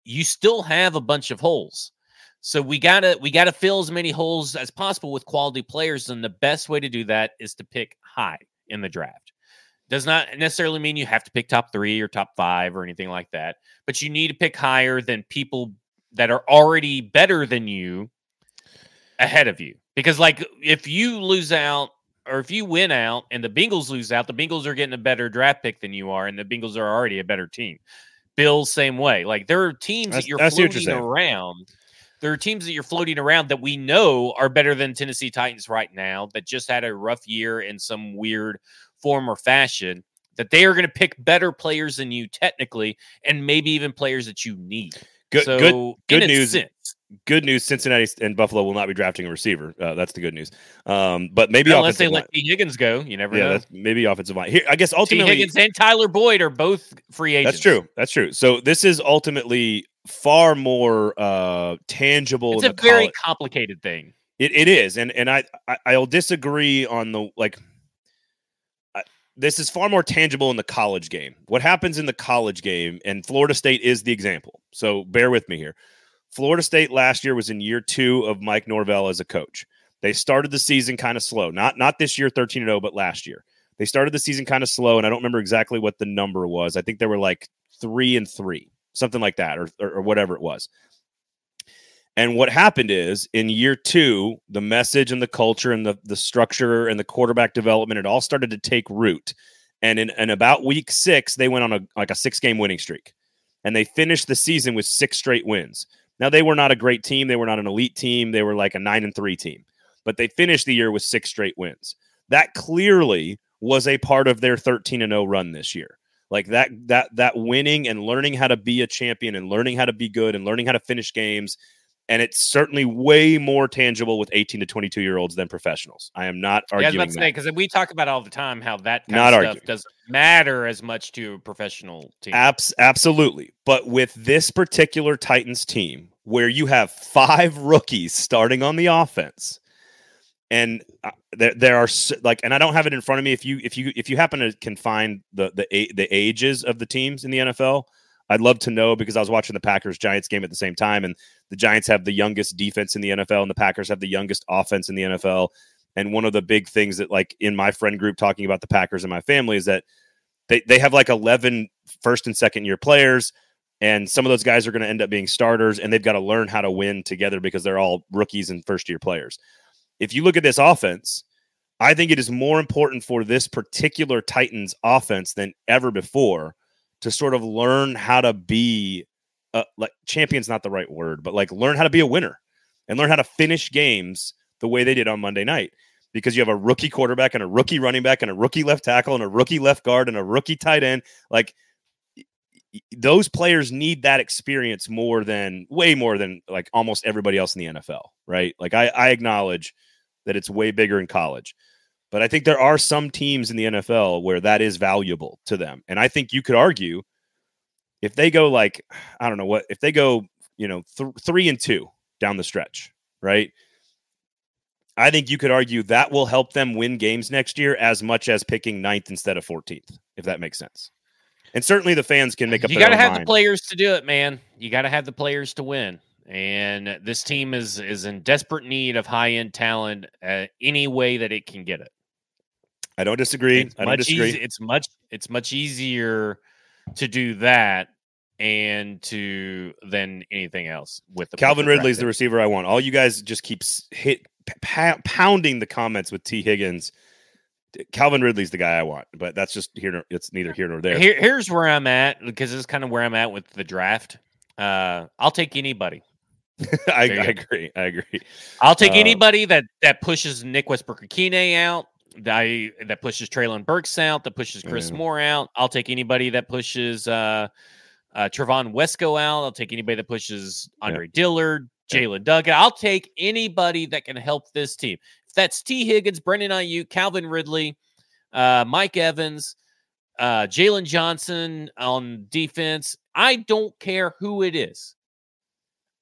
you still have a bunch of holes. So we gotta we gotta fill as many holes as possible with quality players, and the best way to do that is to pick high in the draft. Does not necessarily mean you have to pick top three or top five or anything like that, but you need to pick higher than people that are already better than you ahead of you. Because like if you lose out or if you win out and the Bengals lose out, the Bengals are getting a better draft pick than you are, and the Bengals are already a better team. Bills same way. Like there are teams that you're floating you're around. There are teams that you're floating around that we know are better than Tennessee Titans right now that just had a rough year in some weird form or fashion. That they are going to pick better players than you technically, and maybe even players that you need. Good, so, good, good news. Sense, good news. Cincinnati and Buffalo will not be drafting a receiver. Uh, that's the good news. Um, but maybe unless they let Tee Higgins go, you never yeah, know. Maybe offensive line. Here, I guess ultimately, Tee Higgins and Tyler Boyd are both free agents. That's true. That's true. So this is ultimately far more uh, tangible. It's a very college. complicated thing. It, it is, and and I, I I'll disagree on the like this is far more tangible in the college game. What happens in the college game, and Florida State is the example. So bear with me here. Florida State last year was in year two of Mike Norvell as a coach. They started the season kind of slow. Not not this year 13 0, but last year. They started the season kind of slow, and I don't remember exactly what the number was. I think they were like three and three, something like that, or, or, or whatever it was. And what happened is in year two, the message and the culture and the, the structure and the quarterback development, it all started to take root. And in, in about week six, they went on a like a six game winning streak. And they finished the season with six straight wins. Now they were not a great team. They were not an elite team. They were like a nine and three team. But they finished the year with six straight wins. That clearly was a part of their 13 and 0 run this year. Like that that that winning and learning how to be a champion and learning how to be good and learning how to finish games and it's certainly way more tangible with 18 to 22 year olds than professionals. I am not arguing. Yeah, I was about because we talk about all the time how that kind not of stuff doesn't matter as much to a professional team. Abs- absolutely, but with this particular Titans team, where you have five rookies starting on the offense, and uh, there, there are like, and I don't have it in front of me. If you if you if you happen to can find the the the ages of the teams in the NFL, I'd love to know because I was watching the Packers Giants game at the same time, and the Giants have the youngest defense in the NFL, and the Packers have the youngest offense in the NFL. And one of the big things that, like, in my friend group talking about the Packers and my family is that they, they have like 11 first and second year players, and some of those guys are going to end up being starters, and they've got to learn how to win together because they're all rookies and first year players. If you look at this offense, I think it is more important for this particular Titans offense than ever before to sort of learn how to be uh, like champion's not the right word, but like learn how to be a winner and learn how to finish games the way they did on Monday night because you have a rookie quarterback and a rookie running back and a rookie left tackle and a rookie left guard and a rookie tight end. Like those players need that experience more than way more than like almost everybody else in the NFL, right? Like I, I acknowledge that it's way bigger in college. But I think there are some teams in the NFL where that is valuable to them. And I think you could argue if they go like, I don't know what, if they go, you know, th- three and two down the stretch, right? I think you could argue that will help them win games next year as much as picking ninth instead of 14th, if that makes sense. And certainly the fans can make up. You got to have mind. the players to do it, man. You got to have the players to win. And this team is is in desperate need of high end talent uh, any way that it can get it. I don't disagree. It's I don't disagree. Easy, it's much it's much easier to do that and to than anything else with the Calvin Ridley's the receiver I want. All you guys just keep hit p- pounding the comments with Tee Higgins. Calvin Ridley's the guy I want, but that's just here. It's neither here nor there. Here, here's where I'm at because it's kind of where I'm at with the draft. Uh, I'll take anybody. [LAUGHS] I, I agree. I agree. I'll take uh, anybody that that pushes Nick Westbrook-Ikhine out that that pushes Treylon Burks out, that pushes Chris yeah. Moore out. I'll take anybody that pushes uh, uh, Trevon Wesco out. I'll take anybody that pushes Andre yeah. Dillard, Jalen yeah. Duggan. I'll take anybody that can help this team. If that's Tee Higgins, Brandon Aiyuk, Calvin Ridley, uh, Mike Evans, uh, Jaylon Johnson on defense, I don't care who it is.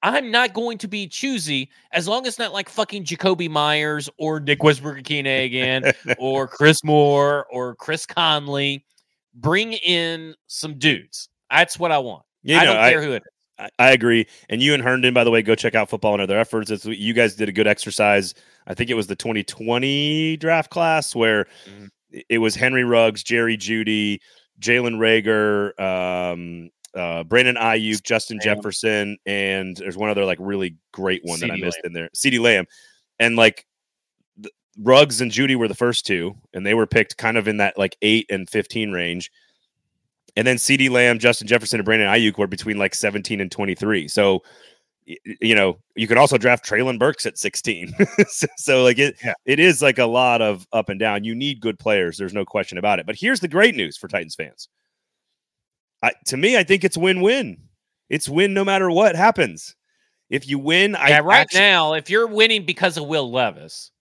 I'm not going to be choosy as long as not like fucking Jakobi Meyers or Nick Westbrook-Ikhine again or [LAUGHS] Chris Moore or Chris Conley. Bring in some dudes. That's what I want. You know, I don't care I, who it is. I agree. And you and Herndon, by the way, go check out football and other F words. It's, you guys did a good exercise. I think it was the 2020 draft class where mm-hmm. it was Henry Ruggs, Jerry Jeudy, Jalen Reagor, um, uh, Brandon Aiyuk, Justin Lamb. Jefferson, and there's one other like really great one that I missed Lamb. in there, CeeDee Lamb, and like the, Ruggs and Jeudy were the first two, and they were picked kind of in that like eight and fifteen range, and then CeeDee Lamb, Justin Jefferson, and Brandon Aiyuk were between like seventeen and twenty three. So you know, you could also draft Treylon Burks at 16. [LAUGHS] so, so, like it, yeah. it is like a lot of up and down. You need good players. There's no question about it. But here's the great news for Titans fans. I, to me, I think it's win-win. It's win no matter what happens. If you win, yeah, I right actually, now, if you're winning because of Will Levis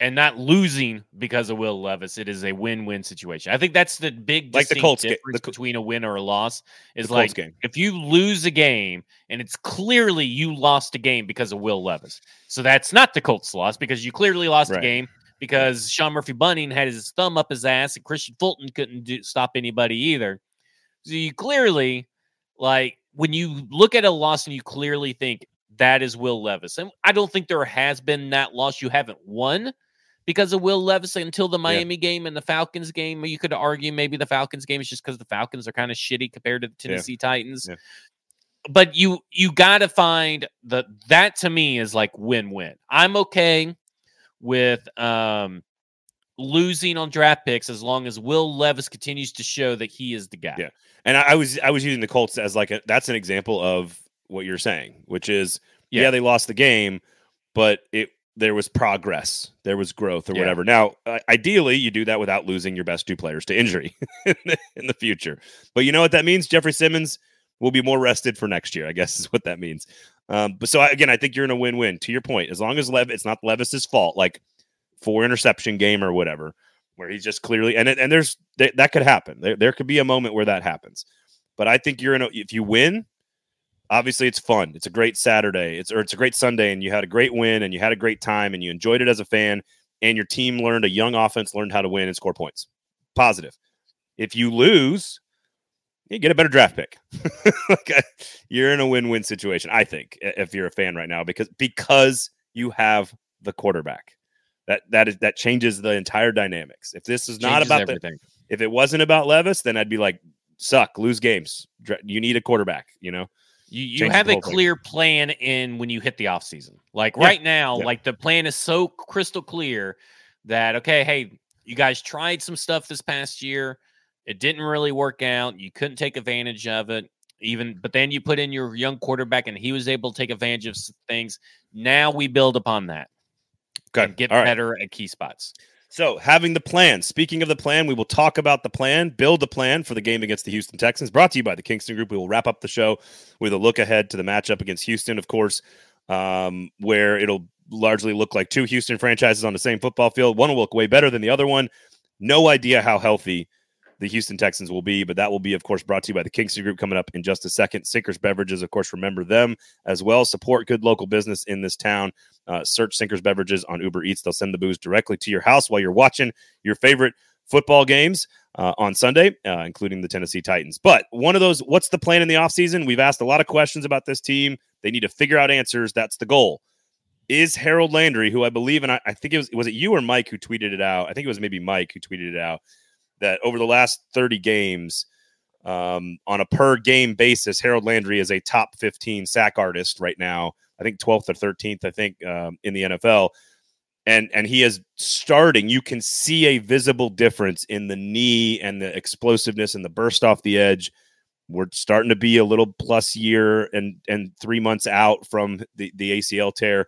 and not losing because of Will Levis, it is a win-win situation. I think that's the big like the Colts difference the, between a win or a loss. Is like game. if you lose a game and it's clearly you lost a game because of Will Levis. So that's not the Colts loss because you clearly lost right. a game because Sean Murphy Bunting had his thumb up his ass and Kristian Fulton couldn't do, stop anybody either. So you clearly like when you look at a loss and you clearly think that is Will Levis, and I don't think there has been that loss you haven't won because of Will Levis until the Miami yeah. game and the Falcons game. You could argue maybe the Falcons game is just because the Falcons are kind of shitty compared to the Tennessee yeah. Titans. Yeah. But you you got to find the that to me is like win win. I'm okay with um losing on draft picks as long as Will Levis continues to show that he is the guy. Yeah. And I, I was I was using the Colts as like a that's an example of what you're saying, which is yeah, yeah they lost the game, but it there was progress, there was growth or yeah. whatever. Now, uh, ideally, you do that without losing your best two players to injury in, [LAUGHS] the, in the future. But you know what that means? Jeffrey Simmons will be more rested for next year. I guess is what that means. Um, but so again, I think you're in a win-win. To your point, as long as Lev, it's not Levis's fault. Like four interception game or whatever, where he's just clearly and and there's that, that could happen. There, there could be a moment where that happens. But I think you're in a if you win, obviously it's fun. It's a great Saturday. It's or it's a great Sunday, and you had a great win and you had a great time and you enjoyed it as a fan, and your team learned a young offense learned how to win and score points. Positive. If you lose, you get a better draft pick. [LAUGHS] like uh, you're in a win-win situation, I think, if you're a fan right now, because because you have the quarterback that that is that changes the entire dynamics. If this is not about everything. The, if it wasn't about Levis, then I'd be like, suck, lose games. You need a quarterback, you know. You, you have a clear thing. plan in when you hit the offseason. Like yeah. right now, yeah. like the plan is so crystal clear that okay, hey, you guys tried some stuff this past year. It didn't really work out. You couldn't take advantage of it. Even but then you put in your young quarterback and he was able to take advantage of things. Now we build upon that. Good. get better at key spots. So, having the plan. Speaking of the plan, we will talk about the plan, build the plan for the game against the Houston Texans. Brought to you by the Kingston Group. We will wrap up the show with a look ahead to the matchup against Houston, of course, um, where it'll largely look like two Houston franchises on the same football field. One will look way better than the other one. No idea how healthy the Houston Texans will be. But that will be, of course, brought to you by the Kingston Group coming up in just a second. Sinkers Beverages, of course, remember them as well. Support good local business in this town. Uh, search Sinkers Beverages on Uber Eats. They'll send the booze directly to your house while you're watching your favorite football games uh, on Sunday, uh, including the Tennessee Titans. But one of those, what's the plan in the offseason? We've asked a lot of questions about this team. They need to figure out answers. That's the goal. Is Harold Landry, who I believe, and I, I think it was, was it you or Mike who tweeted it out? I think it was maybe Mike who tweeted it out that over the last 30 games, um, on a per game basis, Harold Landry is a top 15 sack artist right now. I think 12th or 13th, I think, um, in the NFL. And, and he is starting. You can see a visible difference in the knee and the explosiveness and the burst off the edge. We're starting to be a little plus year and and three months out from the, the ACL tear.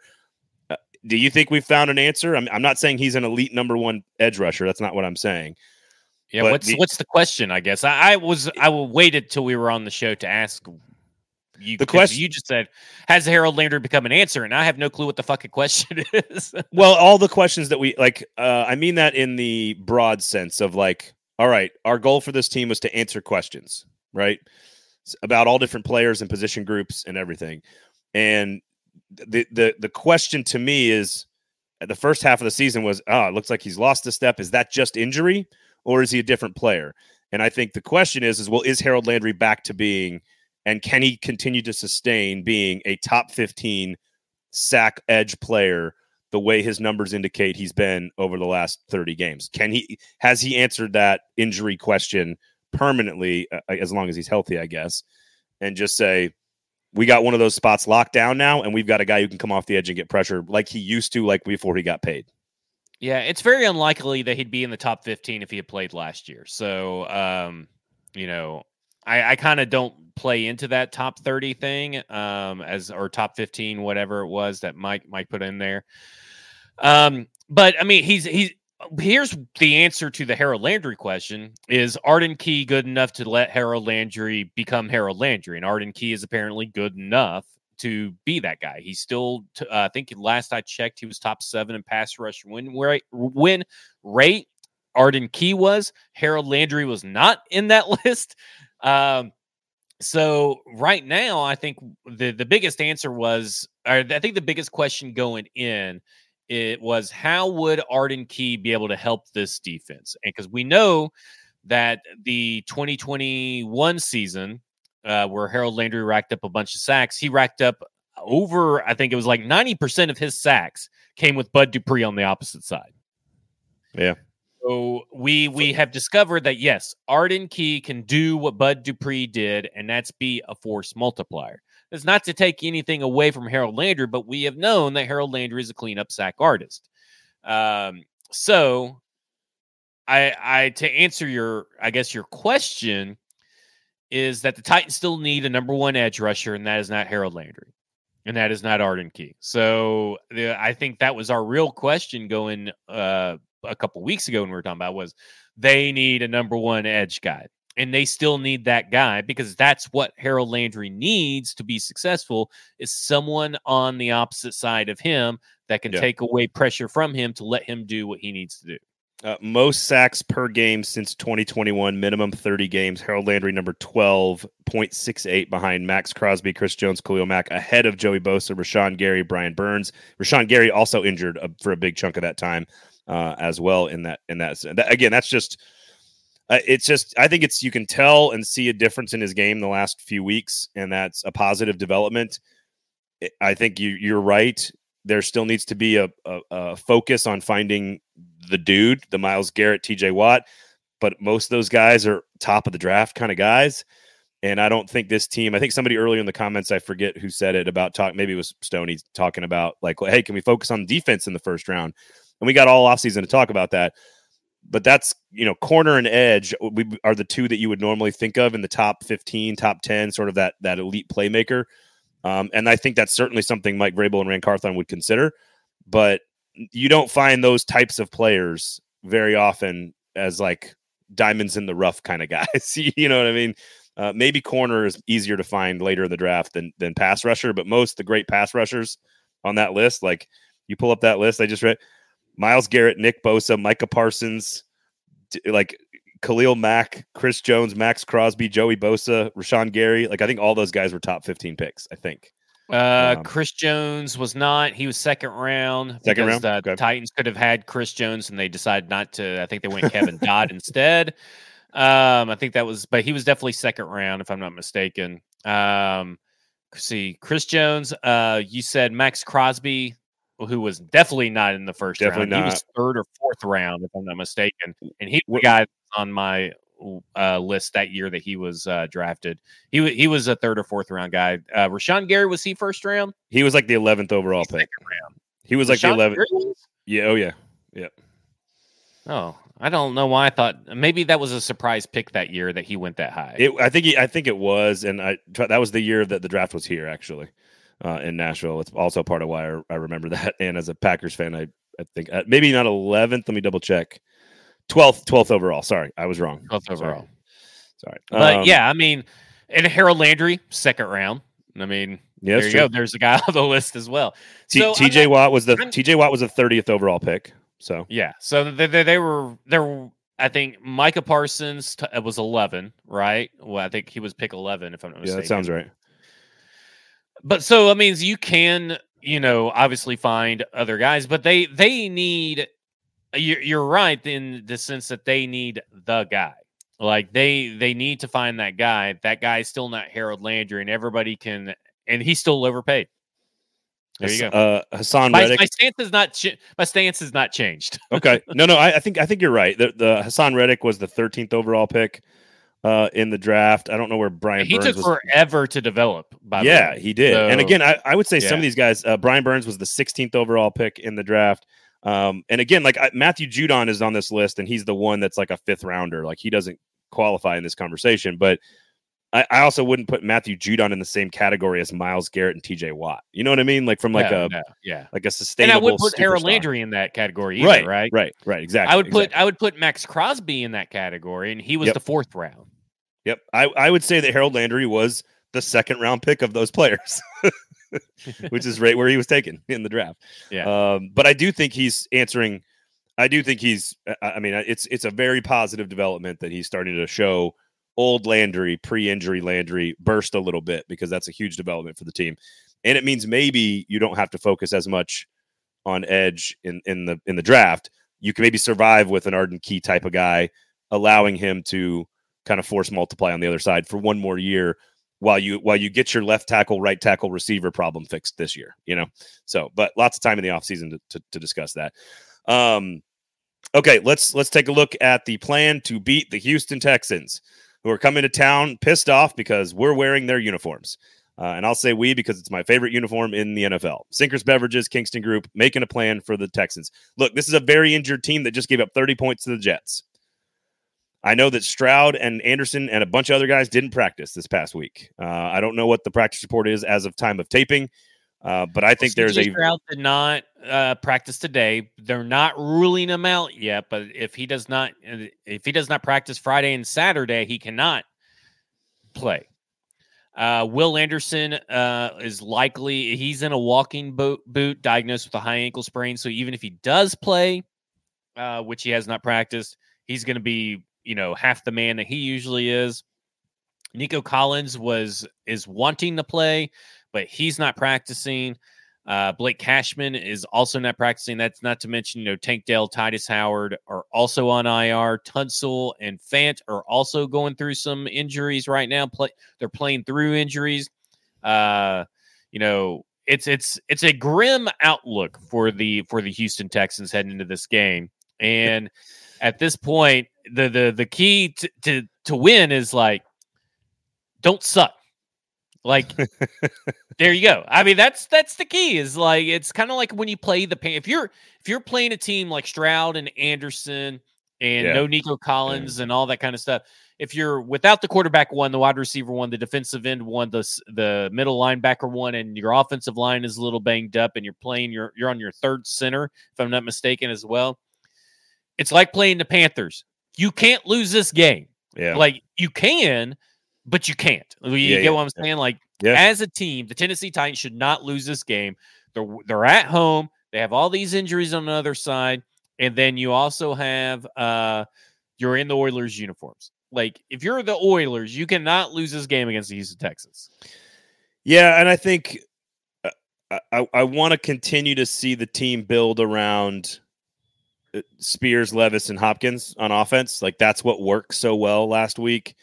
Uh, do you think we've found an answer? I'm, I'm not saying he's an elite number one edge rusher. That's not what I'm saying. Yeah, but what's the, what's the question? I guess I, I, was I waited till we were on the show to ask you. The question you just said has Harold Landry become an answer, and I have no clue what the fucking question [LAUGHS] is. well, all the questions that we like, uh, I mean that in the broad sense of like, all right, our goal for this team was to answer questions, right, about all different players and position groups and everything, and the the the question to me is the first half of the season was, oh, it looks like he's lost a step. Is that just injury? Or is he a different player? And I think the question is, is well, is Harold Landry back to being, and can he continue to sustain being a top 15 sack edge player the way his numbers indicate he's been over the last 30 games? Can he, has he answered that injury question permanently uh, as long as he's healthy, I guess, and just say, we got one of those spots locked down now, and we've got a guy who can come off the edge and get pressure like he used to, like before he got paid. Yeah, it's very unlikely that he'd be in the top 15 if he had played last year. So, um, you know, I, I kind of don't play into that top 30 thing um, as or top 15, whatever it was that Mike Mike put in there. Um, but I mean, he's he's here's the answer to the Harold Landry question: Is Arden Key good enough to let Harold Landry become Harold Landry? And Arden Key is apparently good enough to be that guy. He's still, t- uh, I think last I checked, he was top seven in pass rush win rate. Win rate. Arden Key was. Harold Landry was not in that [LAUGHS] list. Um, so right now, I think the the biggest answer was, I think the biggest question going in, it was how would Arden Key be able to help this defense? And because we know that the 2021 season uh, where Harold Landry racked up a bunch of sacks. He racked up over, I think it was like 90% of his sacks came with Bud Dupree on the opposite side. Yeah. So we we have discovered that yes, Arden Key can do what Bud Dupree did, and that's be a force multiplier. It's not to take anything away from Harold Landry, but we have known that Harold Landry is a cleanup sack artist. Um, so I I to answer your I guess your question is that the Titans still need a number one edge rusher, and that is not Harold Landry, and that is not Arden Key. So the, I think that was our real question going uh, a couple weeks ago when we were talking about was they need a number one edge guy, and they still need that guy because that's what Harold Landry needs to be successful is someone on the opposite side of him that can Yeah. take away pressure from him to let him do what he needs to do. Uh, most sacks per game since 2021, minimum 30 games. Harold Landry, number 12.68 behind Maxx Crosby, Chris Jones, Khalil Mack, ahead of Joey Bosa, Rashan Gary, Brian Burns. Rashan Gary also injured uh, for a big chunk of that time uh, as well. In that, in that, that again, that's just. Uh, it's just, I think it's you can tell and see a difference in his game the last few weeks, and that's a positive development. I think you you're right. There still needs to be a, a, a focus on finding the dude, the Myles Garrett, TJ Watt, but most of those guys are top of the draft kind of guys. And I don't think this team, I think somebody earlier in the comments, I forget who said it about talk, maybe it was Stoney talking about like, hey, can we focus on defense in the first round? And we got all offseason to talk about that. But that's, you know, corner and edge uh, we are the two that you would normally think of in the top 15, top 10, sort of that that elite playmaker. Um, and I think that's certainly something Mike Vrabel and Ran Carthon would consider. But you don't find those types of players very often as like diamonds in the rough kind of guys. [LAUGHS] you know what I mean? Uh, maybe corner is easier to find later in the draft than than pass rusher, but most the great pass rushers on that list, like you pull up that list I just read, Myles Garrett, Nick Bosa, Micah Parsons, like Khalil Mack, Chris Jones, Maxx Crosby, Joey Bosa, Rashan Gary. Like I think all those guys were top 15 picks, I think. Uh, Um, Chris Jones was not. He was second round. Second because round? The Okay. Titans could have had Chris Jones, and they decided not to. I think they went Kevin Dodd [LAUGHS] instead. Um, I think that was, but he was definitely second round, if I'm not mistaken. Um, see, Chris Jones. Uh, you said Maxx Crosby, who was definitely not in the first Definitely round. He was third or fourth round, if I'm not mistaken, and he was the guy on my uh, list that year that he was uh, drafted. He wa- he was a third or fourth round guy. Uh, Rashan Gary was he first round? He was like the 11th overall He's pick. round. He was like the 11th. Yeah, oh yeah. Yeah oh, I don't know why I thought maybe that was a surprise pick that year that he went that high. It, I think he, I think it was, and I that was the year that the draft was here actually, uh, in Nashville. It's also part of why I, I remember [LAUGHS] that. And as a Packers fan, I I think uh, maybe not eleventh. Let me double check. Twelfth, twelfth overall. Sorry, I was wrong. Both Sorry. overall. Sorry, But Um, yeah, I mean, and Harold Landry, second round. I mean, yeah, there you true. go. There's a guy [LAUGHS] on the list as well. T- So TJ Watt was the I'm- TJ Watt was the thirtieth overall pick. So Yeah. So they, they, they were there. I think Micah Parsons t- was 11, right? Well, I think he was pick 11, if I'm not mistaken. yeah, that sounds right. But so I mean, you can, you know, obviously find other guys, but they they need. You're, you're right in the sense that they need the guy. Like they they need to find that guy. That guy is still not Harold Landry, and everybody can, and he's still overpaid. There you go. Uh, Haason My, Reddick. my stance is not my stance has not changed. [LAUGHS] okay. No, no, I, I think I think you're right. The, the Haason Reddick was the 13th overall pick uh, in the draft. I don't know where Brian he Burns took was. forever to develop. By the yeah, he did. and again, I, I would say some of these guys. Uh, Brian Burns was the 16th overall pick in the draft. Um, and again, like I, Matthew Judon is on this list, and he's the one that's like a fifth rounder. Like he doesn't qualify in this conversation, but. I, I also wouldn't put Matthew Judon in the same category as Myles Garrett and TJ Watt. You know what I mean? Like from like No, a no, yeah. like a sustainable. And. I would put Harold superstar. Landry in that category, either, right, right? right, right, exactly. I would put exactly. I would put Maxx Crosby in that category, and he was Yep. the fourth round. Yep. I, I would say that Harold Landry was the second round pick of those players, [LAUGHS] [LAUGHS] which is right where he was taken in the draft. Yeah. Um, but I do think he's answering. I do think he's. I mean, it's it's a very positive development that he's starting to show old Landry, pre-injury Landry, burst a little bit because that's a huge development for the team, and it means maybe you don't have to focus as much on edge in in the in the draft. You can maybe survive with an Arden Key type of guy, allowing him to kind of force multiply on the other side for one more year while you while you get your left tackle, right tackle, receiver problem fixed this year. You know, so but lots of time in the offseason to, to, to discuss that. Um, okay, let's let's take a look at the plan to beat the Houston Texans, who are coming to town pissed off because we're wearing their uniforms. Uh, and I'll say we because it's my favorite uniform in the NFL. Sinkers Beverages, Kingston Group, making a plan for the Texans. Look, this is a very injured team that just gave up 30 points to the Jets. I know that Stroud and Anderson and a bunch of other guys didn't practice this past week. Uh, I don't know what the practice report is as of time of taping, uh, but I think well, there's a Stroud did not uh, practice today. They're not ruling him out yet, but if he does not, if he does not practice Friday and Saturday, he cannot play. Uh, Will Anderson uh, is likely he's in a walking boot, boot diagnosed with a high ankle sprain. So even if he does play, uh, which he has not practiced, he's going to be you know half the man that he usually is. Nico Collins was is wanting to play, but he's not practicing. Uh, Blake Cashman is also not practicing. That's not to mention, you know, Tank Dell, Tytus Howard are also on IR. Tunsil and Fant are also going through some injuries right now. Play, they're playing through injuries. Uh, you know, it's it's it's a grim outlook for the for the Houston Texans heading into this game. And at this point, the the the key to, to to win is like don't suck. Like [LAUGHS] there you go. I mean that's that's the key is like it's kind of like when you play the pain. If you're if you're playing a team like Stroud and Anderson and yeah. no Nico Collins yeah. and all that kind of stuff. If you're without the quarterback one, the wide receiver one, the defensive end one, the the middle linebacker one, and your offensive line is a little banged up, and you're playing you're you're on your third center, if I'm not mistaken, as well. It's like playing the Panthers. You can't lose this game. Yeah. Like you can, but you can't. You yeah, get yeah, what I'm saying? Like as a team, the Tennessee Titans should not lose this game. They're they're at home. They have all these injuries on the other side, and then you also have uh you're in the Oilers uniforms. Like if you're the Oilers, you cannot lose this game against the Houston Texans. Yeah, and I think uh, I, I, I want to continue to see the team build around Spears, Levis, and Hopkins on offense. Like that's what worked so well last week.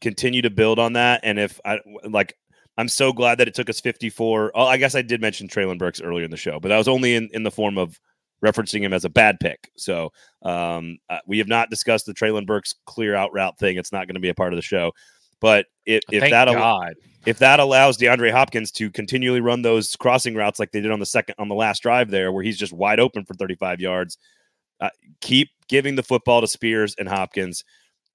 Continue to build on that. And if I like, I'm so glad that it took us 54. Oh, I guess I did mention Treylon Burks earlier in the show, but that was only in, in the form of referencing him as a bad pick. So um, uh, we have not discussed the Treylon Burks clear out route thing. It's not going to be a part of the show. But if, if that al- if that allows DeAndre Hopkins to continually run those crossing routes like they did on the second on the last drive there, where he's just wide open for 35 yards, uh, keep giving the football to Spears and Hopkins.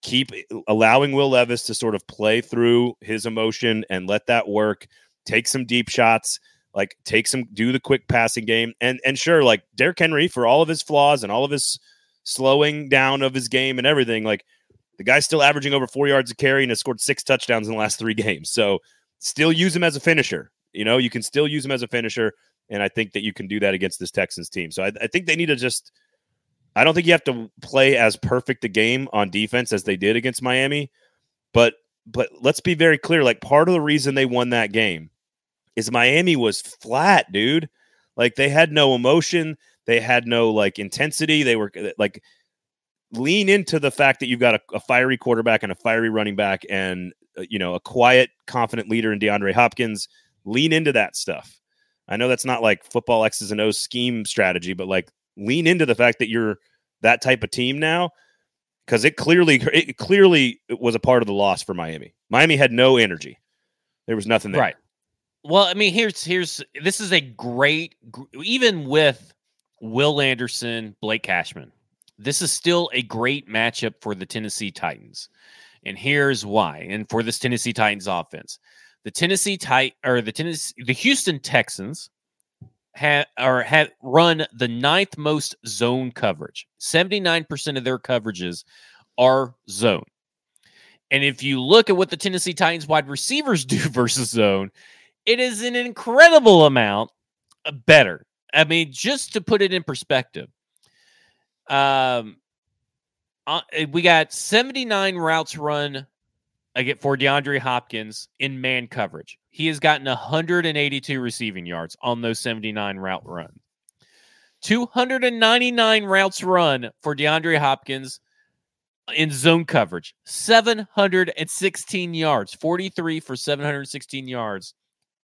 Keep allowing Will Levis to sort of play through his emotion and let that work. Take some deep shots, like take some, do the quick passing game, and and sure, like Derrick Henry for all of his flaws and all of his slowing down of his game and everything, like the guy's still averaging over four yards a carry and has scored six touchdowns in the last three [LAUGHS] games. So still use him as a finisher. You know, you can still use him as a finisher, and I think that you can do that against this Texans team. So I, I think they need to just I don't think you have to play as perfect a game on defense as they did against Miami, but but let's be very clear. Like part of the reason they won that game is Miami was flat, dude. Like they had no emotion, they had no like intensity. They were like lean into the fact that you've got a, a fiery quarterback and a fiery running back, and uh, you know a quiet, confident leader in DeAndre Hopkins. Lean into that stuff. I know that's not like football X's and O's scheme strategy, but like lean into the fact that you're that type of team now because it clearly it clearly was a part of the loss for Miami. Miami had no energy. There was nothing there. Right. Well, I mean, here's here's this is a great even with Will Anderson, Blake Cashman. This is still a great matchup for the Tennessee Titans. And here's why. And for this Tennessee Titans offense. The Tennessee Tit or the Tennessee the Houston Texans had or had run the ninth most zone coverage. 79% of their coverages are zone. And if you look at what the Tennessee Titans wide receivers [LAUGHS] do versus zone, it is an incredible amount better. I mean, just to put it in perspective, um, uh, we got 79 routes run I get for DeAndre Hopkins in man coverage. He has gotten 182 receiving yards on those 79 route run. 299 routes run for DeAndre Hopkins in zone coverage, 716 yards, 43 for 716 yards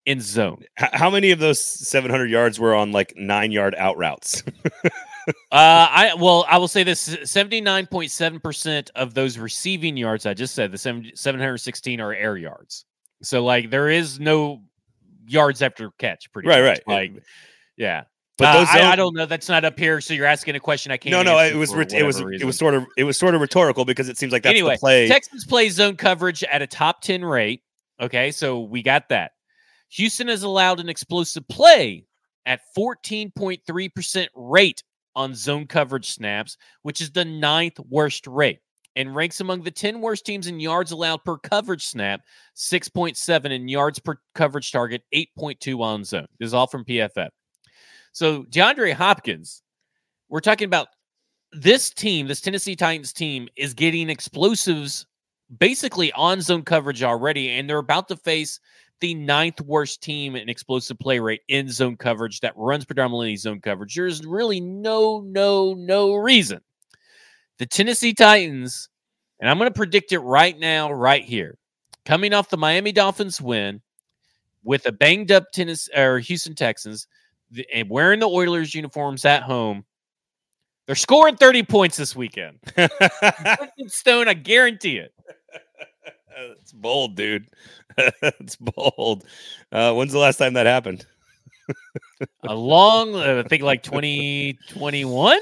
in zone. How many of those 700 yards were on like nine yard out routes? [LAUGHS] uh, I well, I will say this: seventy-nine point seven percent of those receiving yards I just said, the seven hundred sixteen are air yards. So like, there is no yards after catch. Pretty right, much. right. Like, yeah. But Uh, those I, I don't know. That's not up here. So you're asking a question I can't. no, no, it was it was whatever it was sort of it was sort of rhetorical because it seems like that's anyway. the play. Texans play zone coverage at a top ten rate. Okay, so we got that. Houston has allowed an explosive play at 14.3% rate on zone coverage snaps, which is the ninth worst rate, and ranks among the 10 worst teams in yards allowed per coverage snap, 6.7 in yards per coverage target, 8.2 on zone. This is all from PFF. So DeAndre Hopkins, we're talking about this team, this Tennessee Titans team, is getting explosives basically on zone coverage already, and they're about to face the ninth worst team in explosive play rate in zone coverage that runs predominantly zone coverage. There's really no, no, no reason. The Tennessee Titans, and I'm going to predict it right now, right here, coming off the Miami Dolphins win with a banged up Tennessee or Houston Texans, the- and wearing the Oilers uniforms at home. They're scoring 30 points this weekend. [LAUGHS] Stone, I guarantee it. [LAUGHS] it's bold, dude. [LAUGHS] it's bold. Uh, when's the last time that happened? A long, I think like 2021.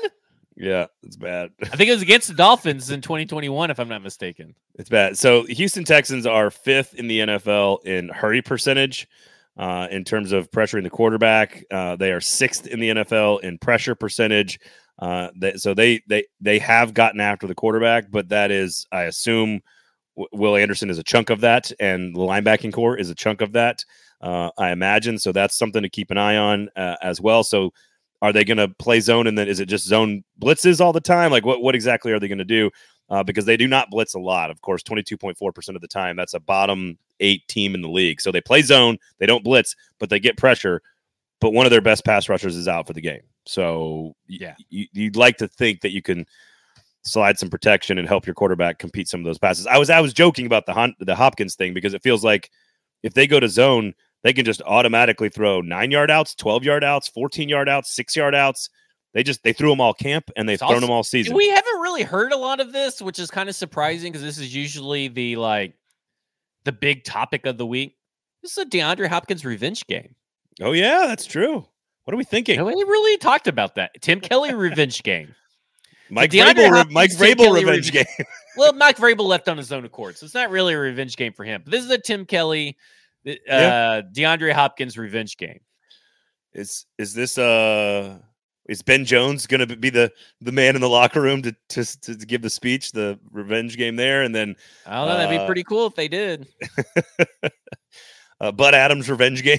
Yeah, it's bad. I think it was against the Dolphins in 2021, if I'm not mistaken. It's bad. So Houston Texans are fifth in the NFL in hurry percentage. Uh, in terms of pressuring the quarterback, uh, they are sixth in the NFL in pressure percentage. Uh, they, so they they they have gotten after the quarterback, but that is, I assume, Will Anderson is a chunk of that, and the linebacking core is a chunk of that. Uh, I imagine. So that's something to keep an eye on uh, as well. So are they going to play zone, and then is it just zone blitzes all the time? Like what what exactly are they going to do? uh, because they do not blitz a lot. Of course, 22.4% of the time. That's a bottom eight team in the league. So they play zone, they don't blitz, but they get pressure. But one of their best pass rushers is out for the game. So Yeah. you, you'd like to think that you can slide some protection and help your quarterback compete some of those passes. I was I was joking about the Hon- the Hopkins thing because it feels like if they go to zone, they can just automatically throw nine yard outs, 12 yard outs, 14 yard outs, six yard outs. They just they threw them all camp and they've It's thrown also- them all season. We haven't really heard a lot of this, which is kind of surprising because this is usually the like the big topic of the week. This is a DeAndre Hopkins revenge game. Oh yeah, that's true. What are we thinking? Nobody really talked about that. Tim Kelly revenge game. Mike Vrabel, re- Mike Vrabel revenge game. [LAUGHS] Well, Mike Vrabel left on his own accord, so it's not really a revenge game for him. But this is a Tim Kelly, uh, Yeah. DeAndre Hopkins revenge game. Is is this uh is Ben Jones going to be the the man in the locker room to, to to give the speech, the revenge game there, and then I don't know. That'd be Uh, pretty cool if they did. [LAUGHS] uh, Bud Adams revenge game?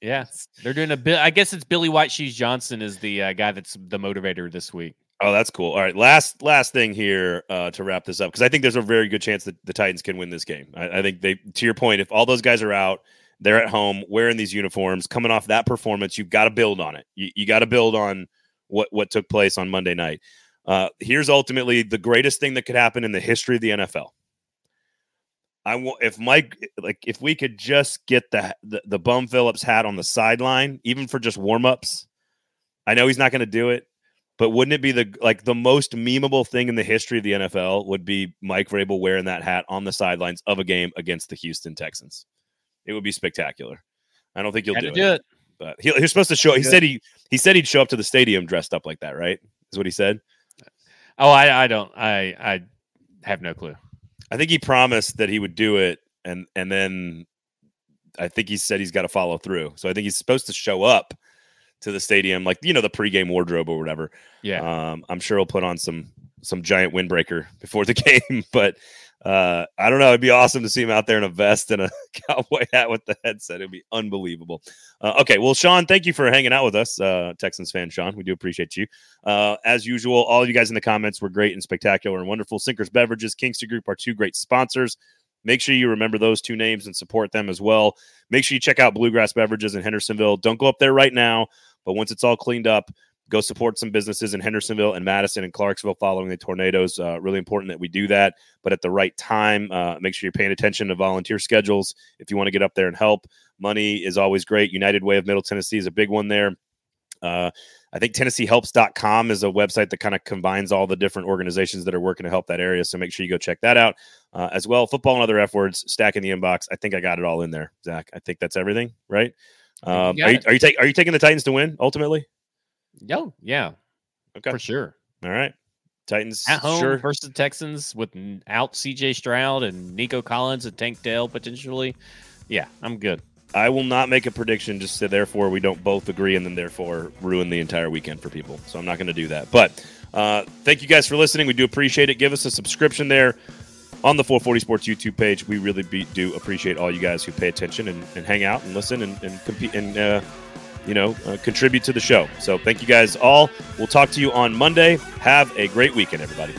Yeah, [LAUGHS] they're doing a bit. I guess it's Billy White Shoes Johnson is the uh, guy that's the motivator this week. Oh, that's cool. All right, last last thing here uh, to wrap this up because I think there's a very good chance that the Titans can win this game. I, I think they, to your point, if all those guys are out, they're at home wearing these uniforms, coming off that performance, you've got to build on it. You, you got to build on what what took place on Monday night. Uh, here's ultimately the greatest thing that could happen in the history of the NFL. I want if Mike like if we could just get the the, the Bum Phillips hat on the sideline, even for just warm ups. I know he's not going to do it, but wouldn't it be the like the most memeable thing in the history of the NFL would be Mike Vrabel wearing that hat on the sidelines of a game against the Houston Texans? It would be spectacular. I don't think he'll do, to do it. but he, he's supposed to show. He said he he said he'd show up to the stadium dressed up like that, right? Is what he said. Oh, I, I don't. I, I have no clue. I think he promised that he would do it, and and then I think he said he's got to follow through. So I think he's supposed to show up to the stadium, like you know the pregame wardrobe or whatever. Yeah. Um, I'm sure he'll put on some some giant windbreaker [LAUGHS] before the [LAUGHS] game, but uh, I don't know. It'd be awesome to see him out there in a vest and a [LAUGHS] cowboy hat with the headset. It'd be unbelievable. Uh, okay, well, Sean, thank you for hanging out with us, uh, Texans fan Sean. We do appreciate you. Uh, as usual, all you guys in the comments were great and spectacular and wonderful. Sinkers Beverages, Kingston Group are two great sponsors. Make sure you remember those two names and support them as well. Make sure you check out Bluegrass Beverages in Hendersonville. Don't go up there right now, but once it's all cleaned up, go support some businesses in Hendersonville and Madison and Clarksville following the tornadoes. Uh, really important that we do that, but at the right time. Uh, make sure you're paying attention to volunteer schedules if you want to get up there and help. Money is always great. United Way of Middle Tennessee is a big one there. Uh, I think TennesseeHelps.com is a website that kind of combines all the different organizations that are working to help that area. So make sure you go check that out uh, as well. Football and other F words, stack in the inbox. I think I got it all in there, Zach. I think that's everything, right? Um, You are, you, are you take, are you taking the Titans to win ultimately? Yo, yeah, Okay, for sure. all right. Titans At home sure. versus the Texans with out CJ Stroud and Nico Collins and Tank Dell potentially. Yeah, I'm good. I will not make a prediction just so therefore we don't both agree and then therefore ruin the entire weekend for people. So I'm not going to do that. But uh, thank you guys for listening. We do appreciate it. Give us a subscription there on the 440 Sports YouTube page. We really be, do appreciate all you guys who pay attention and, and hang out and listen and, and compete and uh, you know uh, contribute to the show. So thank you guys all. We'll talk to you on Monday. Have a great weekend, everybody.